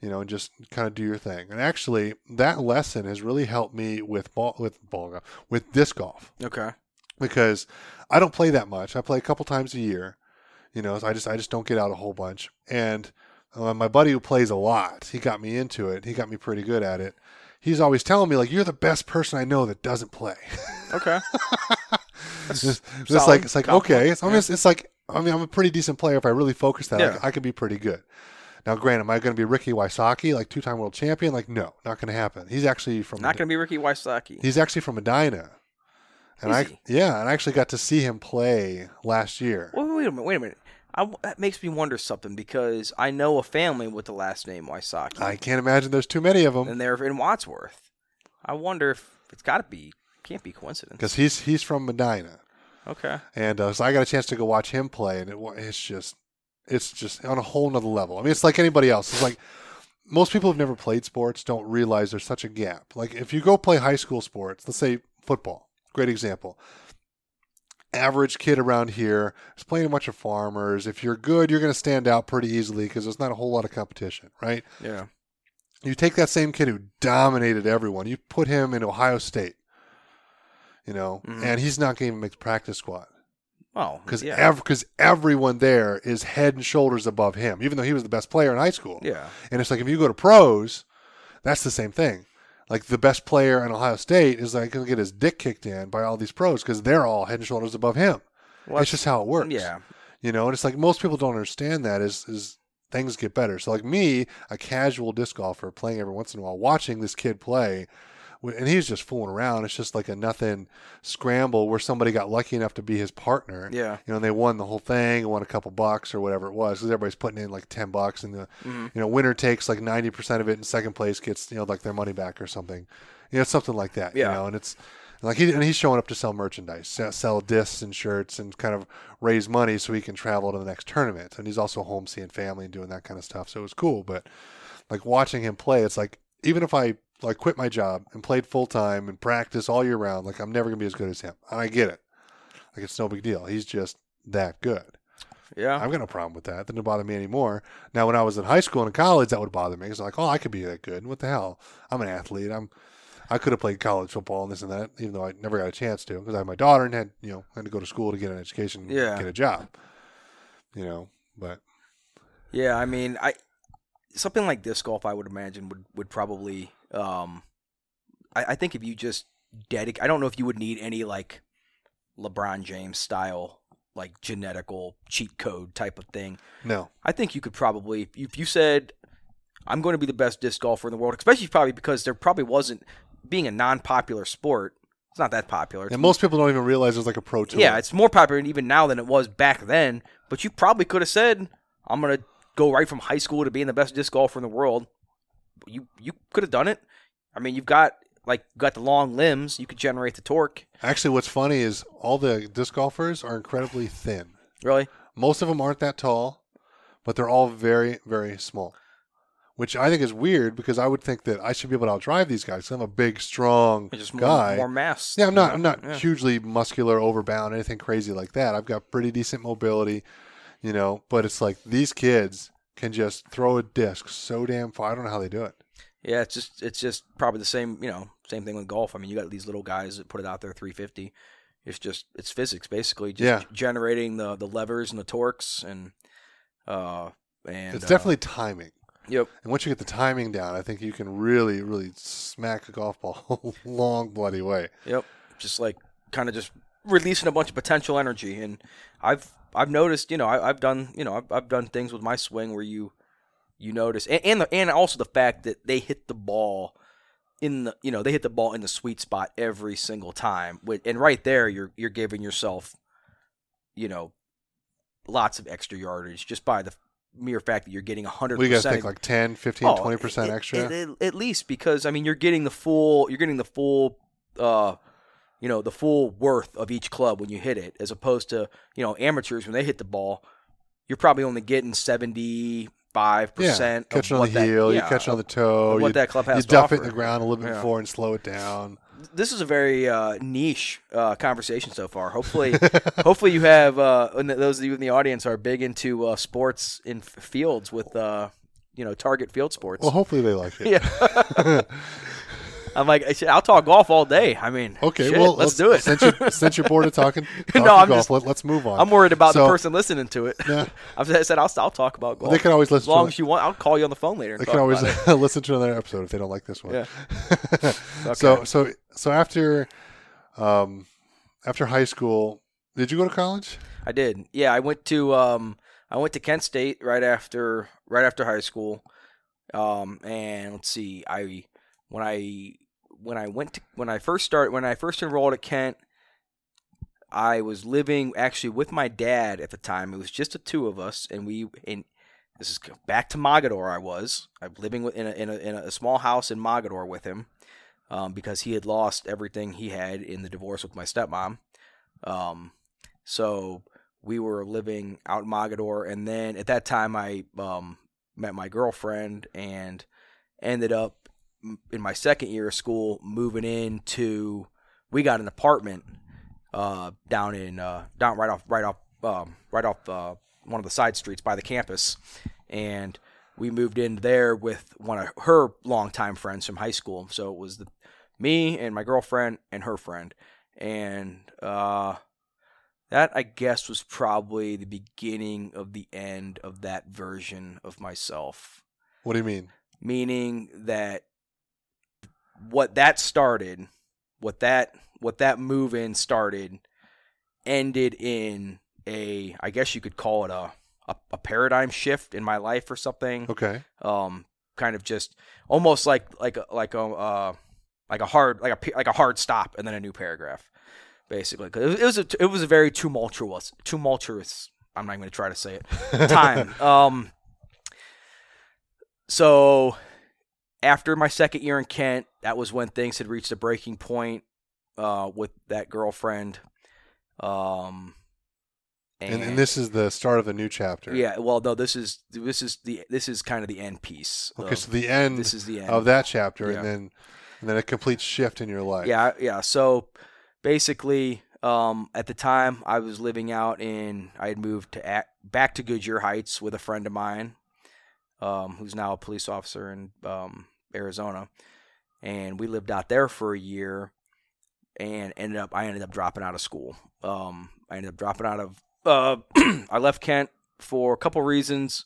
you know, and just kind of do your thing. And actually, that lesson has really helped me with ball with ball golf, with disc golf Okay. Because I don't play that much. I play a couple times a year. You know, so I just I just don't get out a whole bunch. And uh, my buddy who plays a lot, he got me into it. He got me pretty good at it. He's always telling me like, "You're the best person I know that doesn't play." Okay. it's it's like it's like compliment. okay. It's, I mean, it's, like I mean I'm a pretty decent player. If I really focus that, I Yeah. c- I, could be pretty good. Now, granted, am I going to be Ricky Wysocki, like two-time world champion? Like, no, not going to happen. He's actually from Not going to be Ricky Wysocki. He's actually from Medina. And Is I he? yeah, and I actually got to see him play last year. Wait, wait a minute. Wait a minute. I, that makes me wonder something because I know a family with the last name Wysocki, I can't imagine there's too many of them and they're in Wadsworth. I wonder if it's got to be. Can't be coincidence. because he's he's from Medina, Okay. and uh, so I got a chance to go watch him play, and it, it's just it's just on a whole nother level. I mean, it's like anybody else. It's like most people who've never played sports don't realize there's such a gap. Like if you go play high school sports, let's say football, great example. Average kid around here is playing a bunch of farmers. If you're good, you're going to stand out pretty easily because there's not a whole lot of competition, right? Yeah. You take that same kid who dominated everyone, you put him in Ohio State, you know, Mhm. and he's not going to make the practice squad Oh, because yeah. because everyone there is head and shoulders above him, even though he was the best player in high school. yeah. And it's like if you go to pros, that's the same thing. Like the best player in Ohio State is like going to get his dick kicked in by all these pros because they're all head and shoulders above him. Well, it's just how it works Yeah. you know and it's like most people don't understand that is is things get better so like me a casual disc golfer playing every once in a while watching this kid play and he's just fooling around it's just like a nothing scramble where somebody got lucky enough to be his partner Yeah. you know and they won the whole thing and won a couple bucks or whatever it was because everybody's putting in like 10 bucks and the Mhm. you know winner takes like 90% of it and second place gets you know like their money back or something you know something like that Yeah. you know and it's like he and he's showing up to sell merchandise, sell, sell discs and shirts, and kind of raise money so he can travel to the next tournament. And he's also home seeing family and doing that kind of stuff. So it was cool. But like watching him play, it's like even if I like quit my job and played full time and practice all year round, like I'm never gonna be as good as him. And I get it. Like it's no big deal. He's just that good. Yeah. I've got no problem with that. That doesn't bother me anymore. Now, when I was in high school and in college, that would bother me because like, oh, I could be that good. What the hell? I'm an athlete. I'm. I could have played college football and this and that, even though I never got a chance to because I had my daughter and had you know had to go to school to get an education, and Yeah. get a job. You know, but Yeah, I mean, I something like disc golf, I would imagine would would probably. Um, I, I think if you just dedicate, I don't know if you would need any like LeBron James style, like genetical cheat code type of thing. no, I think you could probably, if you, said, "I'm going to be the best disc golfer in the world," especially probably because there probably wasn't being a non-popular sport. It's not that popular. It's and most people don't even realize there's like a pro tour. yeah, it's more popular even now than it was back then. But you probably could have said, "I'm gonna go right from high school to being the best disc golfer in the world." You you could have done it. I mean, you've got like you got the long limbs. You could generate the torque. Actually, what's funny is all the disc golfers are incredibly thin. Really? Most of them aren't that tall, but they're all very, very small. Which I think is weird because I would think that I should be able to outdrive these guys. I'm a big, strong Just more, guy. more mass. yeah, I'm not. I'm not Yeah. hugely muscular, overbound, anything crazy like that. I've got pretty decent mobility, you know. But it's like these kids can just throw a disc so damn far. I don't know how they do it. Yeah, it's just it's just probably the same, you know, same thing with golf. I mean, you got these little guys that put it out there 350. It's just it's physics basically, just Yeah. generating the the levers and the torques and uh and it's uh, definitely timing. yep. And once you get the timing down, I think you can really, really smack a golf ball a long, bloody way. Yep. Just like kind of just releasing a bunch of potential energy and I've I've noticed, you know, I, I've done, you know, I've, I've done things with my swing where you you notice and and, the, and also the fact that they hit the ball in the you know they hit the ball in the sweet spot every single time With- and right there you're you're giving yourself you know lots of extra yardage just by the mere fact that you're getting 100% What do you guys think? Like 10, 15, Oh, 20% at- extra? At least because I mean you're getting the full you're getting the full uh you know the full worth of each club when you hit it, as opposed to you know amateurs when they hit the ball, you're probably only getting seventy five Yeah, percent catch on the that, heel, you yeah, catch on the toe, what you, that club has you to duff it in the ground a little bit Yeah. before and slow it down. This is a very uh, niche uh, conversation so far. Hopefully, hopefully you have uh, and those of you in the audience are big into uh, sports in f- fields with uh, you know target field sports. Well, hopefully they like it. yeah. I'm like, I I'll talk golf all day. I mean, Okay, shit, well, let's do it. Since you're, since you're bored of talking, talking No, I'm golf, just- let, us move on. I'm worried about So- the person listening to it. Yeah. I've said I'll, I'll talk about golf. Well, they can always listen. as long to as you want. I'll call you on the phone later. They can always listen to another episode if they don't like this one. Yeah. So so so after um after high school, did you go to college? I did. Yeah, I went to um I went to Kent State right after right after high school. Um and let's see, I when I when I went to when I first started when I first enrolled at Kent, I was living actually with my dad at the time. It was just the two of us and we in this is back to Mogadore I was. I'm living in a in a in a small house in Mogadore with him. Um, because he had lost everything he had in the divorce with my stepmom. Um, so we were living out in Mogadore, and then at that time I um, met my girlfriend and ended up in my second year of school moving into. We got an apartment uh, down in uh, down right off right off um, right off uh, one of the side streets by the campus, and we moved in there with one of her longtime friends from high school. So it was the me and my girlfriend and her friend, and uh, that I guess was probably the beginning of the end of that version of myself. What do you mean? Meaning that what that started, what that what that move in started, ended in a I guess you could call it a a, a paradigm shift in my life or something Okay. um, kind of just almost like like a, like a uh, like a hard like a like a hard stop and then a new paragraph, basically. Cause it was a, it was a very tumultuous tumultuous. I'm not going to try to say it. Time. um. So, after my second year in Kent, that was when things had reached a breaking point uh, with that girlfriend. Um. And, and this is the start of a new chapter. Yeah, well, no, this is this is the this is kind of the end piece. Okay, of- so the end this is the end of that chapter, Yeah. and then and then a complete shift in your life. Yeah, yeah. So basically, um, at the time, I was living out in. I had moved to at, back to Goodyear Heights with a friend of mine, um, who's now a police officer in um, Arizona, and we lived out there for a year, and ended up. I ended up dropping out of school. Um, I ended up dropping out of. Uh, I left Kent for a couple reasons.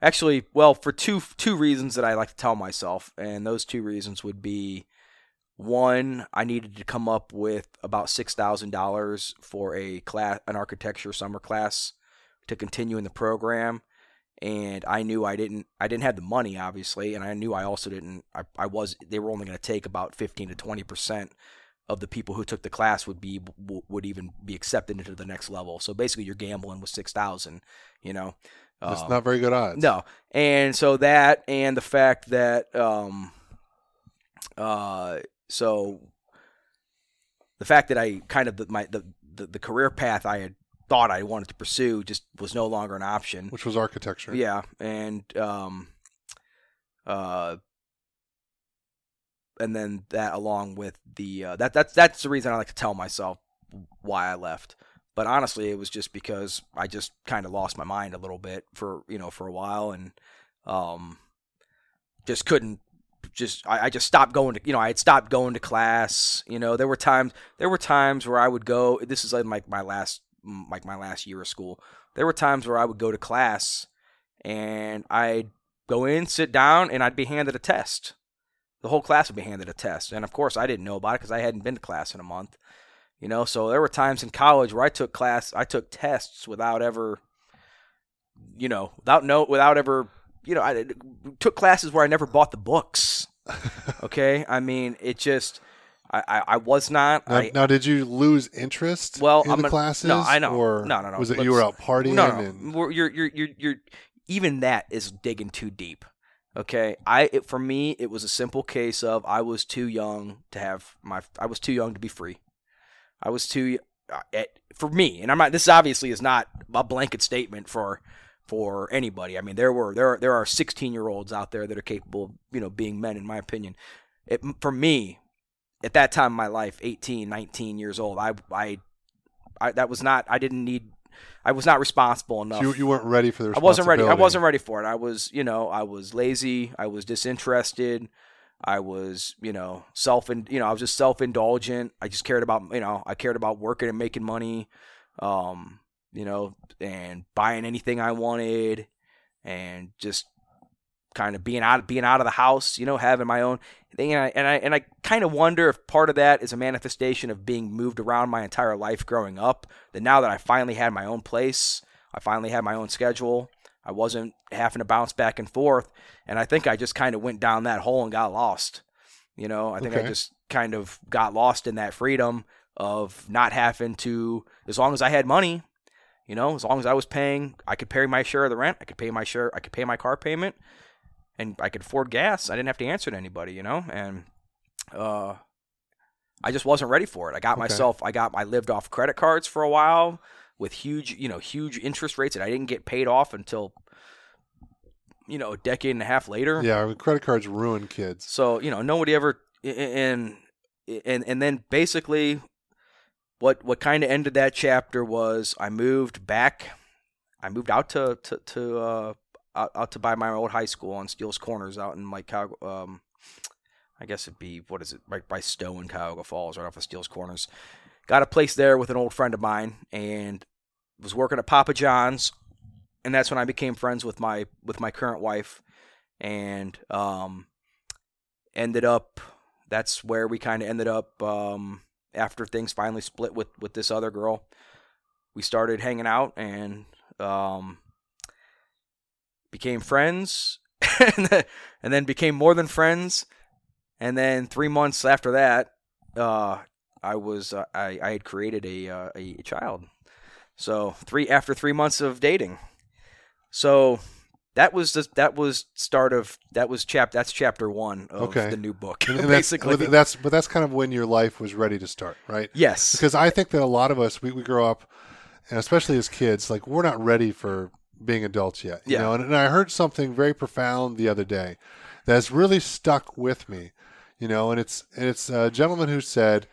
Actually, well, for two two reasons that I like to tell myself, and those two reasons would be one, I needed to come up with about six thousand dollars for a class, an architecture summer class, to continue in the program, and I knew I didn't, I didn't have the money, obviously, and I knew I also didn't. I, I was, they were only going to take about fifteen to twenty percent of the people who took the class would be would even be accepted into the next level. So basically, you're gambling with six thousand, you know. That's Um, not very good odds. no, and so that and the fact that um, uh, so the fact that I kind of the, my the, the the career path I had thought I wanted to pursue just was no longer an option. Which was architecture. Yeah, and um, uh, and then that along with the uh, that that's that's the reason I like to tell myself why I left. But honestly, it was just because I just kind of lost my mind a little bit for you know for a while and um, just couldn't just I, I just stopped going to you know I had stopped going to class. You know there were times there were times where I would go. This is like my my last like my last year of school. There were times where I would go to class and I'd go in, sit down, and I'd be handed a test. The whole class would be handed a test, and of course I didn't know about it because I hadn't been to class in a month. You know, so there were times in college where I took class, I took tests without ever, you know, without no, without ever, you know, I took classes where I never bought the books. Okay, I mean, it just, I, I, I was not. Now, I, now, did you lose interest Well, in I'm the gonna- classes? no, I know. Or No, no, no. Was it you were out partying? no, no, And, You're, you're, you're, you're, even that is digging too deep. Okay, I it, for me it was a simple case of I was too young to have my I was too young to be free. I was too uh, at, for me, and I'm not. This obviously is not a blanket statement for for anybody. I mean, there were there are, there are 16 year olds out there that are capable of you know being men, in my opinion. It, for me, at that time in my life, 18, 19 years old, I I, I that was not. I didn't need. I was not responsible enough. So you, you weren't ready for the I wasn't ready. I wasn't ready for it. I was, you know, I was lazy. I was disinterested. I was, you know, self and you know, I was just self indulgent. I just cared about, you know, I cared about working and making money, um, you know, and buying anything I wanted, and just kind of being out, being out of the house, you know, having my own thing. And I and I, and I kind of wonder if part of that is a manifestation of being moved around my entire life growing up. That now that I finally had my own place, I finally had my own schedule. I wasn't having to bounce back and forth. And I think I just kind of went down that hole and got lost. You know, I think I just kind of got lost in that freedom of not having to, as long as I had money, you know, as long as I was paying, I could pay my share of the rent, I could pay my share, I could pay my car payment, and I could afford gas. I didn't have to answer to anybody, you know, and uh, I just wasn't ready for it. I got Okay. myself, I got, I lived off credit cards for a while with huge, you know, huge interest rates, and I didn't get paid off until, you know, a decade and a half later. Yeah, credit cards ruin kids. So you know, nobody ever and and and then basically, what what kind of ended that chapter was I moved back. I moved out to to to uh, out, out to buy my old high school on Steele's Corners out in like um, I guess it'd be what is it right by Stow and Cuyahoga Falls, right off of Steele's Corners. Got a place there with an old friend of mine, and was working at Papa John's, and that's when I became friends with my with my current wife, and um, ended up. That's where we kind of ended up um, after things finally split with with this other girl. We started hanging out and um, became friends, and then- and then became more than friends. And then three months after that, uh, I was uh, I, I had created a uh, a child. So three after three months of dating, so that was the that was start of that was chap that's chapter one of Okay. the new book. And that's, Basically, but that's but that's kind of when your life was ready to start, right? yes, Because I think that a lot of us we, we grow up, and especially as kids, like we're not ready for being adults yet. You Yeah. know, and, and I heard something very profound the other day that's really stuck with me. You know, and it's and it's a gentleman who said,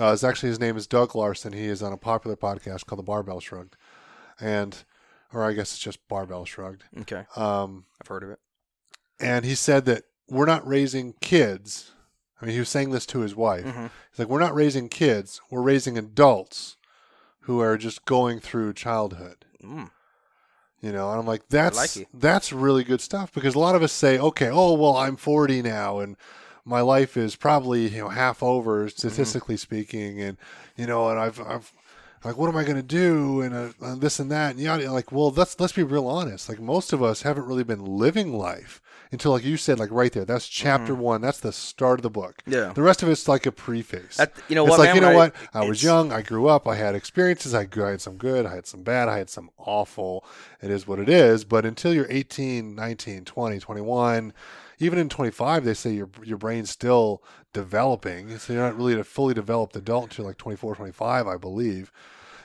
uh, it's actually his name is Doug Larson. He is on a popular podcast called The Barbell Shrugged, and or I guess it's just Barbell Shrugged. okay, Um, I've heard of it. and he said that we're not raising kids. I mean, he was saying this to his wife. Mhm. He's like, we're not raising kids. We're raising adults who are just going through childhood. Mm. You know, and I'm like, that's like that's really good stuff because a lot of us say, okay, oh well, I'm 40 now and my life is probably you know half over statistically speaking, and you know, and I've I've like, what am I going to do and, uh, and this and that and yada. Like, well, let's let's be real honest. Like, most of us haven't really been living life until, like you said, like right there. That's chapter one. That's the start of the book. Mm-hmm. Yeah. The rest of it's like a preface. That, you know it's what, like man? you know what? I was young. I grew up. I had experiences. I, I had some good. I had some bad. I had some awful. It is what it is. But until you're 18, 19, 20, 21, even in 25, they say your your brain's still developing. So you're not really a fully developed adult until like 24, 25, I believe.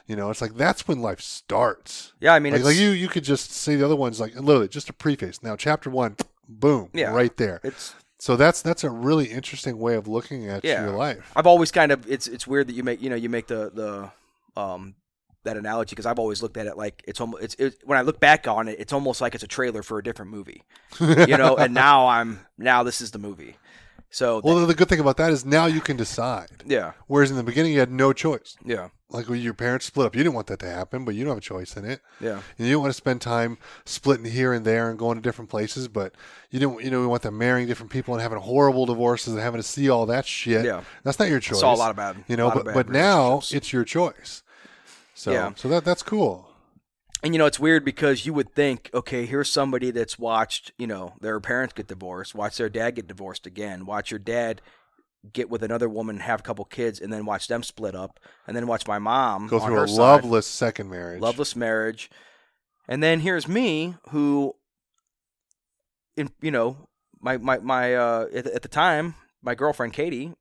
You know, it's like that's when life starts. Yeah, I mean, Like, it's, like you, you could just see the other ones like literally just a preface. Now, chapter one, boom, Yeah. right there. it's So that's that's a really interesting way of looking at Yeah. your life. I've always kind of it's it's weird that you make you know you make the the um that analogy because I've always looked at it like it's almost it's it, when I look back on it it's almost like it's a trailer for a different movie, you know. and now I'm now this is the movie. So Well, the good thing about that is now you can decide. yeah, Whereas in the beginning, you had no choice. yeah, Like when your parents split up, you didn't want that to happen, but you don't have a choice in it. yeah, And you don't want to spend time splitting here and there and going to different places, but you didn't, you know, you want them marrying different people and having horrible divorces and having to see all that shit. Yeah. That's not your choice. saw a lot of bad, you know, but, but now it's your choice. So, Yeah. so that that's cool. And you know, it's weird because you would think, okay, here's somebody that's watched, you know, their parents get divorced, watch their dad get divorced again, watch your dad get with another woman, have a couple kids, and then watch them split up, and then watch my mom Go on through her a side, loveless second marriage. loveless marriage, and then here's me who, in you know, my my my uh at, at the time, my girlfriend Katie,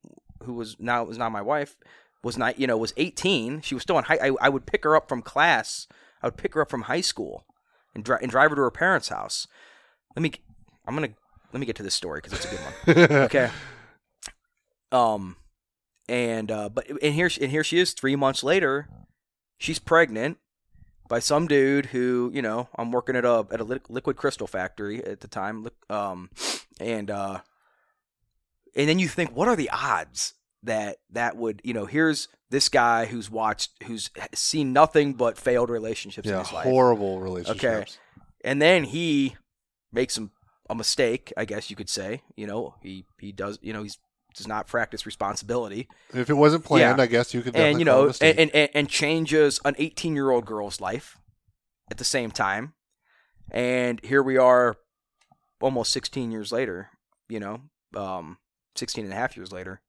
who was now was not my wife, was not you know was 18. She was still in high. I, I would pick her up from class. I would pick her up from high school and, dri- and drive her to her parents' house. Let me. I'm gonna let me get to this story because it's a good one. okay. Um, and uh, but and here and here she is three months later. She's pregnant by some dude who you know I'm working at a at a liquid crystal factory at the time. Um, and uh, and then you think, what are the odds that that would you know? Here's this guy who's watched, who's seen nothing but failed relationships yeah, in his life, horrible relationships. Okay, and then he makes some a mistake, I guess you could say. You know, he he does. You know, he's does not practice responsibility. If it wasn't planned, yeah. I guess you could. And you know, and, and and changes an 18 year old girl's life at the same time. And here we are, almost 16 years later. You know, um, 16 and a half years later.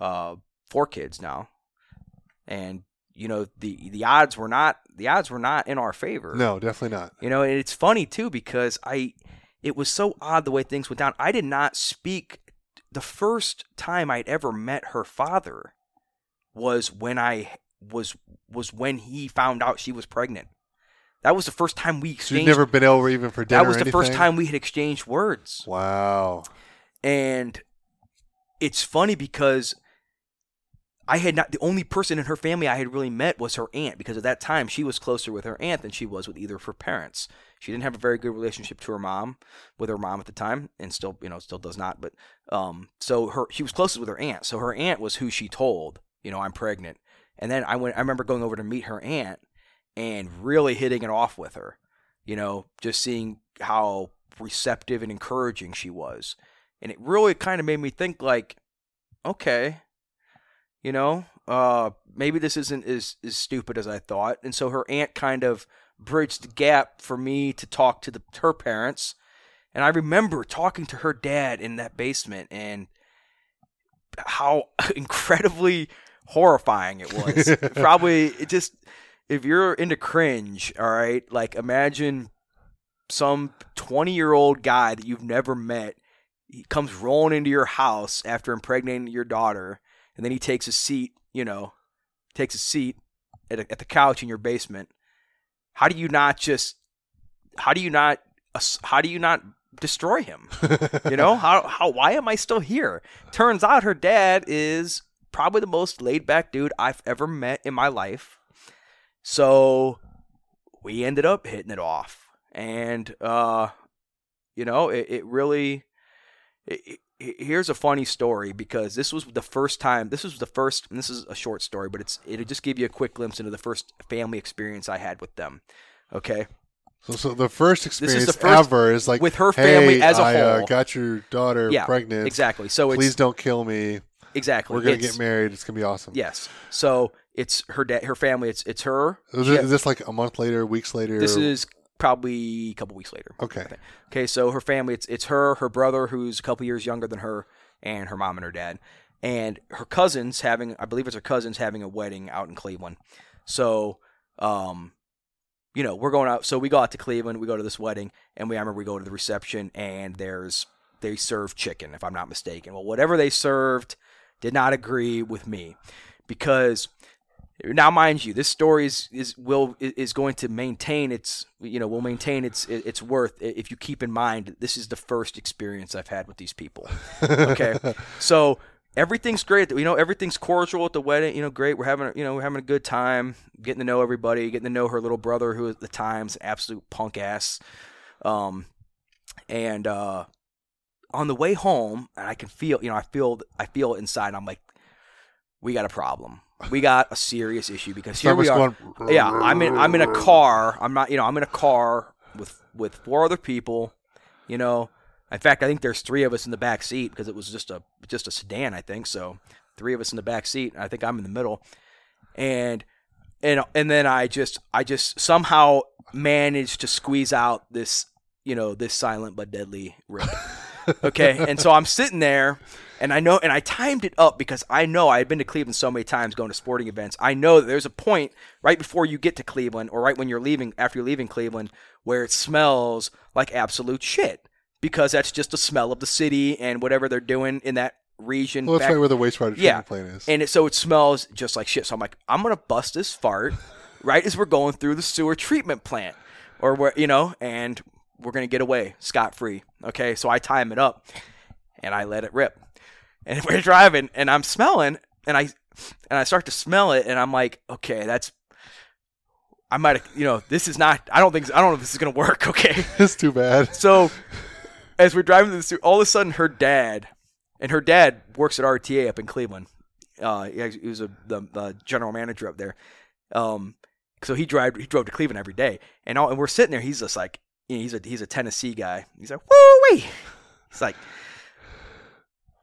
Uh, four kids now, and you know the the odds were not the odds were not in our favor. No, definitely not. You know, and it's funny too because I it was so odd the way things went down. I did not speak the first time I'd ever met her father was when I was was when he found out she was pregnant. That was the first time we exchanged. You've never been over even for dinner. That was the first time we had exchanged words. Wow. And it's funny because I had not the only person in her family I had really met was her aunt because at that time she was closer with her aunt than she was with either of her parents. She didn't have a very good relationship to her mom, with her mom at the time, and still you know still does not. But um, so her she was closest with her aunt. So her aunt was who she told, you know, I'm pregnant. And then I went. I remember going over to meet her aunt and really hitting it off with her. You know, just seeing how receptive and encouraging she was, and it really kind of made me think like, okay you know, uh, maybe this isn't as, as stupid as I thought. And so her aunt kind of bridged the gap for me to talk to the, her parents. And I remember talking to her dad in that basement and how incredibly horrifying it was. Probably it just if you're into cringe, all right, like imagine some 20 year old guy that you've never met. He comes rolling into your house after impregnating your daughter and then he takes a seat, you know, takes a seat at, a, at the couch in your basement. How do you not just? How do you not? How do you not destroy him? you know how how why am I still here? Turns out her dad is probably the most laid back dude I've ever met in my life. So we ended up hitting it off, and uh, you know it, it really. It, here's a funny story because this was the first time this was the first and this is a short story but it's it'll just give you a quick glimpse into the first family experience i had with them okay so, so the first experience the first, ever is like with her family hey, as a I, whole. Uh, got your daughter yeah, pregnant. Exactly. So please don't kill me. Exactly. We're gonna it's, get married. It's gonna be awesome. Yes. So it's her dad, her family. It's it's her. Is, it, is this like a month later, weeks later? This is probably a couple weeks later. Okay. Okay. So her family, it's it's her, her brother, who's a couple years younger than her, and her mom and her dad, and her cousins having, I believe it's her cousins having a wedding out in Cleveland. So, um, you know, we're going out. So we go out to Cleveland. We go to this wedding, and we I remember we go to the reception, and there's they serve chicken, if I'm not mistaken. Well, whatever they served did not agree with me because now, mind you, this story is, is will is going to maintain its you know will maintain its its worth if you keep in mind this is the first experience I've had with these people. Okay, so everything's great. You know, everything's cordial at the wedding. You know, great. We're having you know we're having a good time, getting to know everybody, getting to know her little brother, who at the time's absolute punk ass. Um, and uh, on the way home, and I can feel you know I feel I feel inside. I'm like, we got a problem we got a serious issue because here we are. Going, yeah, I'm in I'm in a car. I'm not you know I'm in a car with with four other people. You know, in fact, I think there's three of us in the back seat because it was just a just a sedan. I think so. Three of us in the back seat. I think I'm in the middle, and and and then I just I just somehow managed to squeeze out this you know this silent but deadly rip. okay, and so I'm sitting there and I know, and I timed it up because I know I had been to Cleveland so many times going to sporting events. I know that there's a point right before you get to Cleveland, or right when you're leaving, after you're leaving Cleveland, where it smells like absolute shit because that's just the smell of the city and whatever they're doing in that region. Well, that's back- right where the wastewater treatment Yeah. plant is. and it, so it smells just like shit. So I'm like, I'm gonna bust this fart right as we're going through the sewer treatment plant, or where you know, and we're gonna get away scot free. Okay, so I time it up, and I let it rip, and we're driving, and I'm smelling, and I and I start to smell it, and I'm like, okay, that's. I might have, you know, this is not. I don't think. I don't know if this is gonna work. Okay. it's too bad. So, as we're driving through all of a sudden, her dad, and her dad works at RTA up in Cleveland. Uh, he was a, the, the general manager up there. Um, so he drove he drove to Cleveland every day, and all, and we're sitting there. He's just like, you know, he's a he's a Tennessee guy. He's like, woo wee. It's like,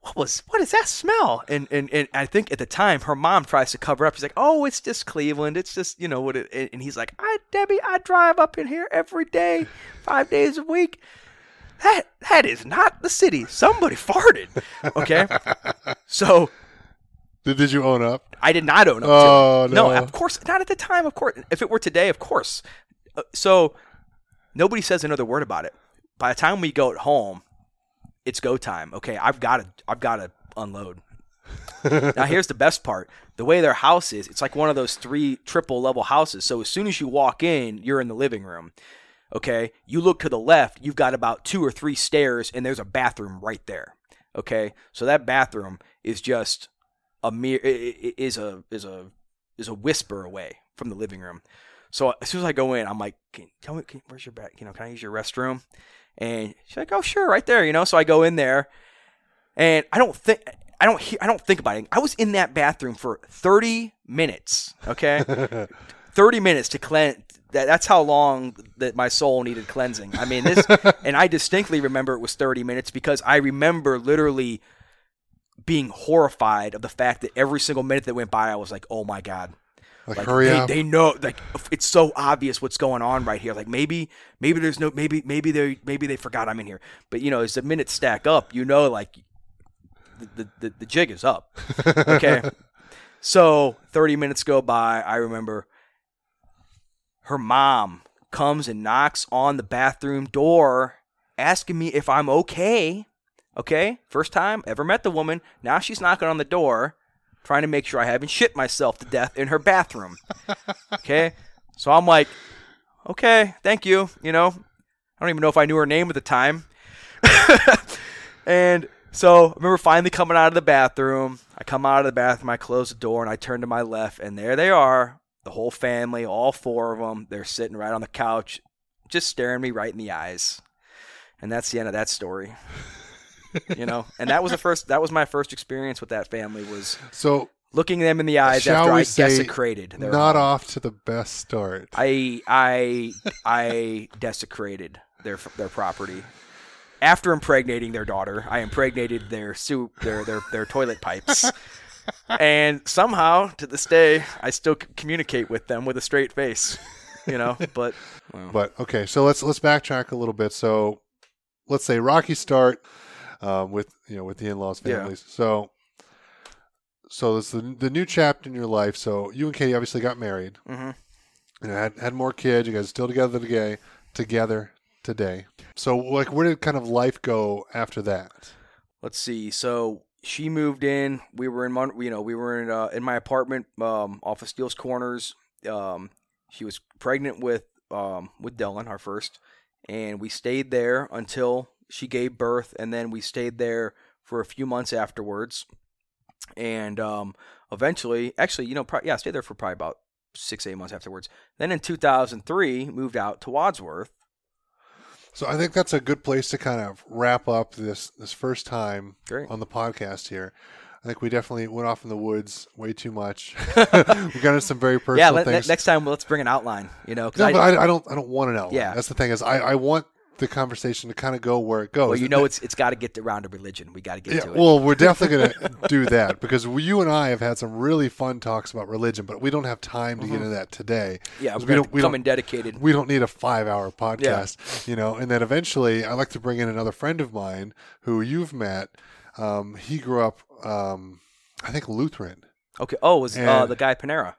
what was what is that smell? And, and and I think at the time her mom tries to cover up. She's like, oh, it's just Cleveland. It's just you know what it. And he's like, I Debbie, I drive up in here every day, five days a week. That that is not the city. Somebody farted. Okay, so Did, did you own up? I did not own up Oh. No, no. of course not at the time. Of course, if it were today, of course. Uh, so nobody says another word about it. By the time we go at home, it's go time. Okay, I've got to I've got to unload. now here's the best part. The way their house is, it's like one of those three triple level houses. So as soon as you walk in, you're in the living room. Okay, you look to the left, you've got about two or three stairs, and there's a bathroom right there. Okay, so that bathroom is just a mere is a is a is a whisper away from the living room. So as soon as I go in, I'm like, can, tell me, can, where's your back? You know, can I use your restroom? And she's like, oh sure, right there. You know, so I go in there, and I don't think I don't I don't think about it. I was in that bathroom for 30 minutes. Okay, 30 minutes to cleanse. That, that's how long that my soul needed cleansing. I mean, this, and I distinctly remember it was 30 minutes because I remember literally being horrified of the fact that every single minute that went by, I was like, "Oh my god!" Like, Like hurry they, up. they know, like it's so obvious what's going on right here. Like maybe, maybe there's no, maybe, maybe they, maybe they forgot I'm in here. But you know, as the minutes stack up, you know, like the the, the jig is up. Okay, so 30 minutes go by. I remember her mom comes and knocks on the bathroom door, asking me if I'm okay. Okay, first time ever met the woman. Now she's knocking on the door, trying to make sure I haven't shit myself to death in her bathroom. Okay, so I'm like, okay, thank you. You know, I don't even know if I knew her name at the time. and so I remember finally coming out of the bathroom. I come out of the bathroom, I close the door, and I turn to my left, and there they are, the whole family, all four of them. They're sitting right on the couch, just staring me right in the eyes. And that's the end of that story. You know, and that was the first. That was my first experience with that family was so looking them in the eyes Shall after I desecrated. Their not home. off to the best start. I I I desecrated their their property. After impregnating their daughter, I impregnated their soup, their their their toilet pipes, and somehow to this day, I still c- communicate with them with a straight face. You know, but well, But okay, so let's let's backtrack a little bit. So let's say rocky start um, with you know with the in-laws Yeah. families. So so it's the the new chapter in your life. So you and Katie obviously got married. mhm. You know, had had more kids. You guys are still together today. Together today. So like, where did kind of life go after that? let's see. So she moved in. We were in, Mon- you know, we were in uh, in my apartment um, off of Steele's Corners. Um, she was pregnant with um, with Dylan, our first, and we stayed there until she gave birth, and then we stayed there for a few months afterwards, and um, eventually, actually, you know, pro- yeah, I stayed there for probably about six eight months afterwards. Then in 2003, moved out to Wadsworth. So I think that's a good place to kind of wrap up this this first time Great. on the podcast here. I think we definitely went off in the woods way too much. we got into some very personal yeah, let, things. next time let's bring an outline. You know, no, I- but I, I don't. I don't want an outline. Yeah. that's the thing is I, I want the conversation to kind of go where it goes. Well, you know, it's it's got to get around to religion. We got to get Yeah, to it. well, we're definitely going to do that because we, you and I have had some really fun talks about religion, but we don't have time to get into that today. Mm-hmm. yeah, we don't. We come don't. in dedicated. We don't need a five-hour podcast, you know. And then eventually, I like to bring in another friend of mine who you've met. Um, he grew up, um, I think, Lutheran. Okay. Oh, it was uh, the guy Panera?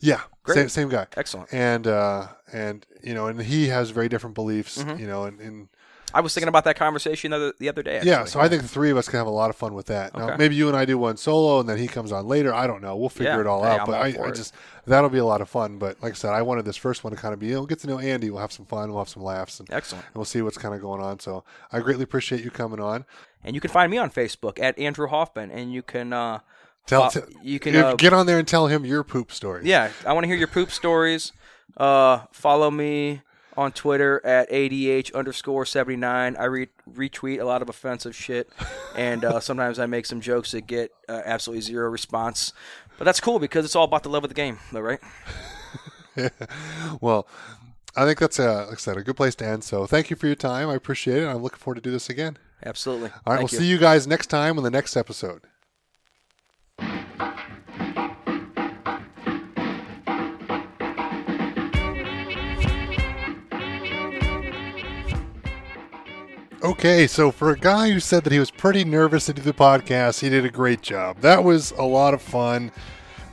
Yeah, Great. same same guy. Excellent. and uh, and you know, and he has very different beliefs, Mhm. you know, and, and I was thinking about that conversation the other, the other day. Yeah, actually. so I think the three of us can have a lot of fun with that. Now, maybe you and I do one solo, and then he comes on later. I don't know. We'll figure Yeah, it all hey, out. I'm but all I, I just that'll be a lot of fun. But like I said, I wanted this first one to kind of be, you know, get to know Andy. We'll have some fun. We'll have some laughs, and, and we'll see what's kind of going on. So I greatly appreciate you coming on. And you can find me on Facebook at Andrew Hoffman, and you can uh, Tell, uh, you can uh, get on there and tell him your poop story. yeah. I want to hear your poop stories. Uh, follow me on Twitter at adh underscore seventy nine. I re- retweet a lot of offensive shit, and uh, sometimes I make some jokes that get uh, absolutely zero response. But that's cool because it's all about the love of the game, though, right? Well, I think that's a, like I said, a good place to end. So thank you for your time. I appreciate it. I'm looking forward to do this again. Absolutely. All right, Thank we'll see you guys next time on the next episode. Okay, so for a guy who said that he was pretty nervous to do the podcast, he did a great job. That was a lot of fun.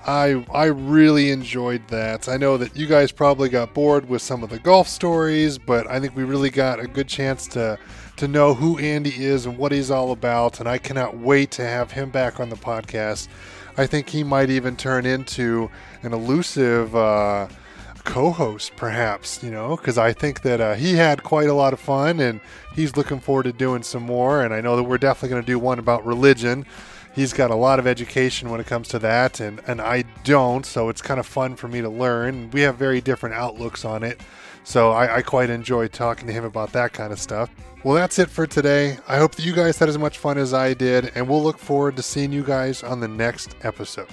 I I really enjoyed that. I know that you guys probably got bored with some of the golf stories, but I think we really got a good chance to to know who Andy is and what he's all about, and I cannot wait to have him back on the podcast. I think he might even turn into an elusive uh, co-host, perhaps. You know, because I think that uh, he had quite a lot of fun, and he's looking forward to doing some more. And I know that we're definitely going to do one about religion he's got a lot of education when it comes to that and, and i don't so it's kind of fun for me to learn we have very different outlooks on it so I, I quite enjoy talking to him about that kind of stuff well that's it for today i hope that you guys had as much fun as i did and we'll look forward to seeing you guys on the next episode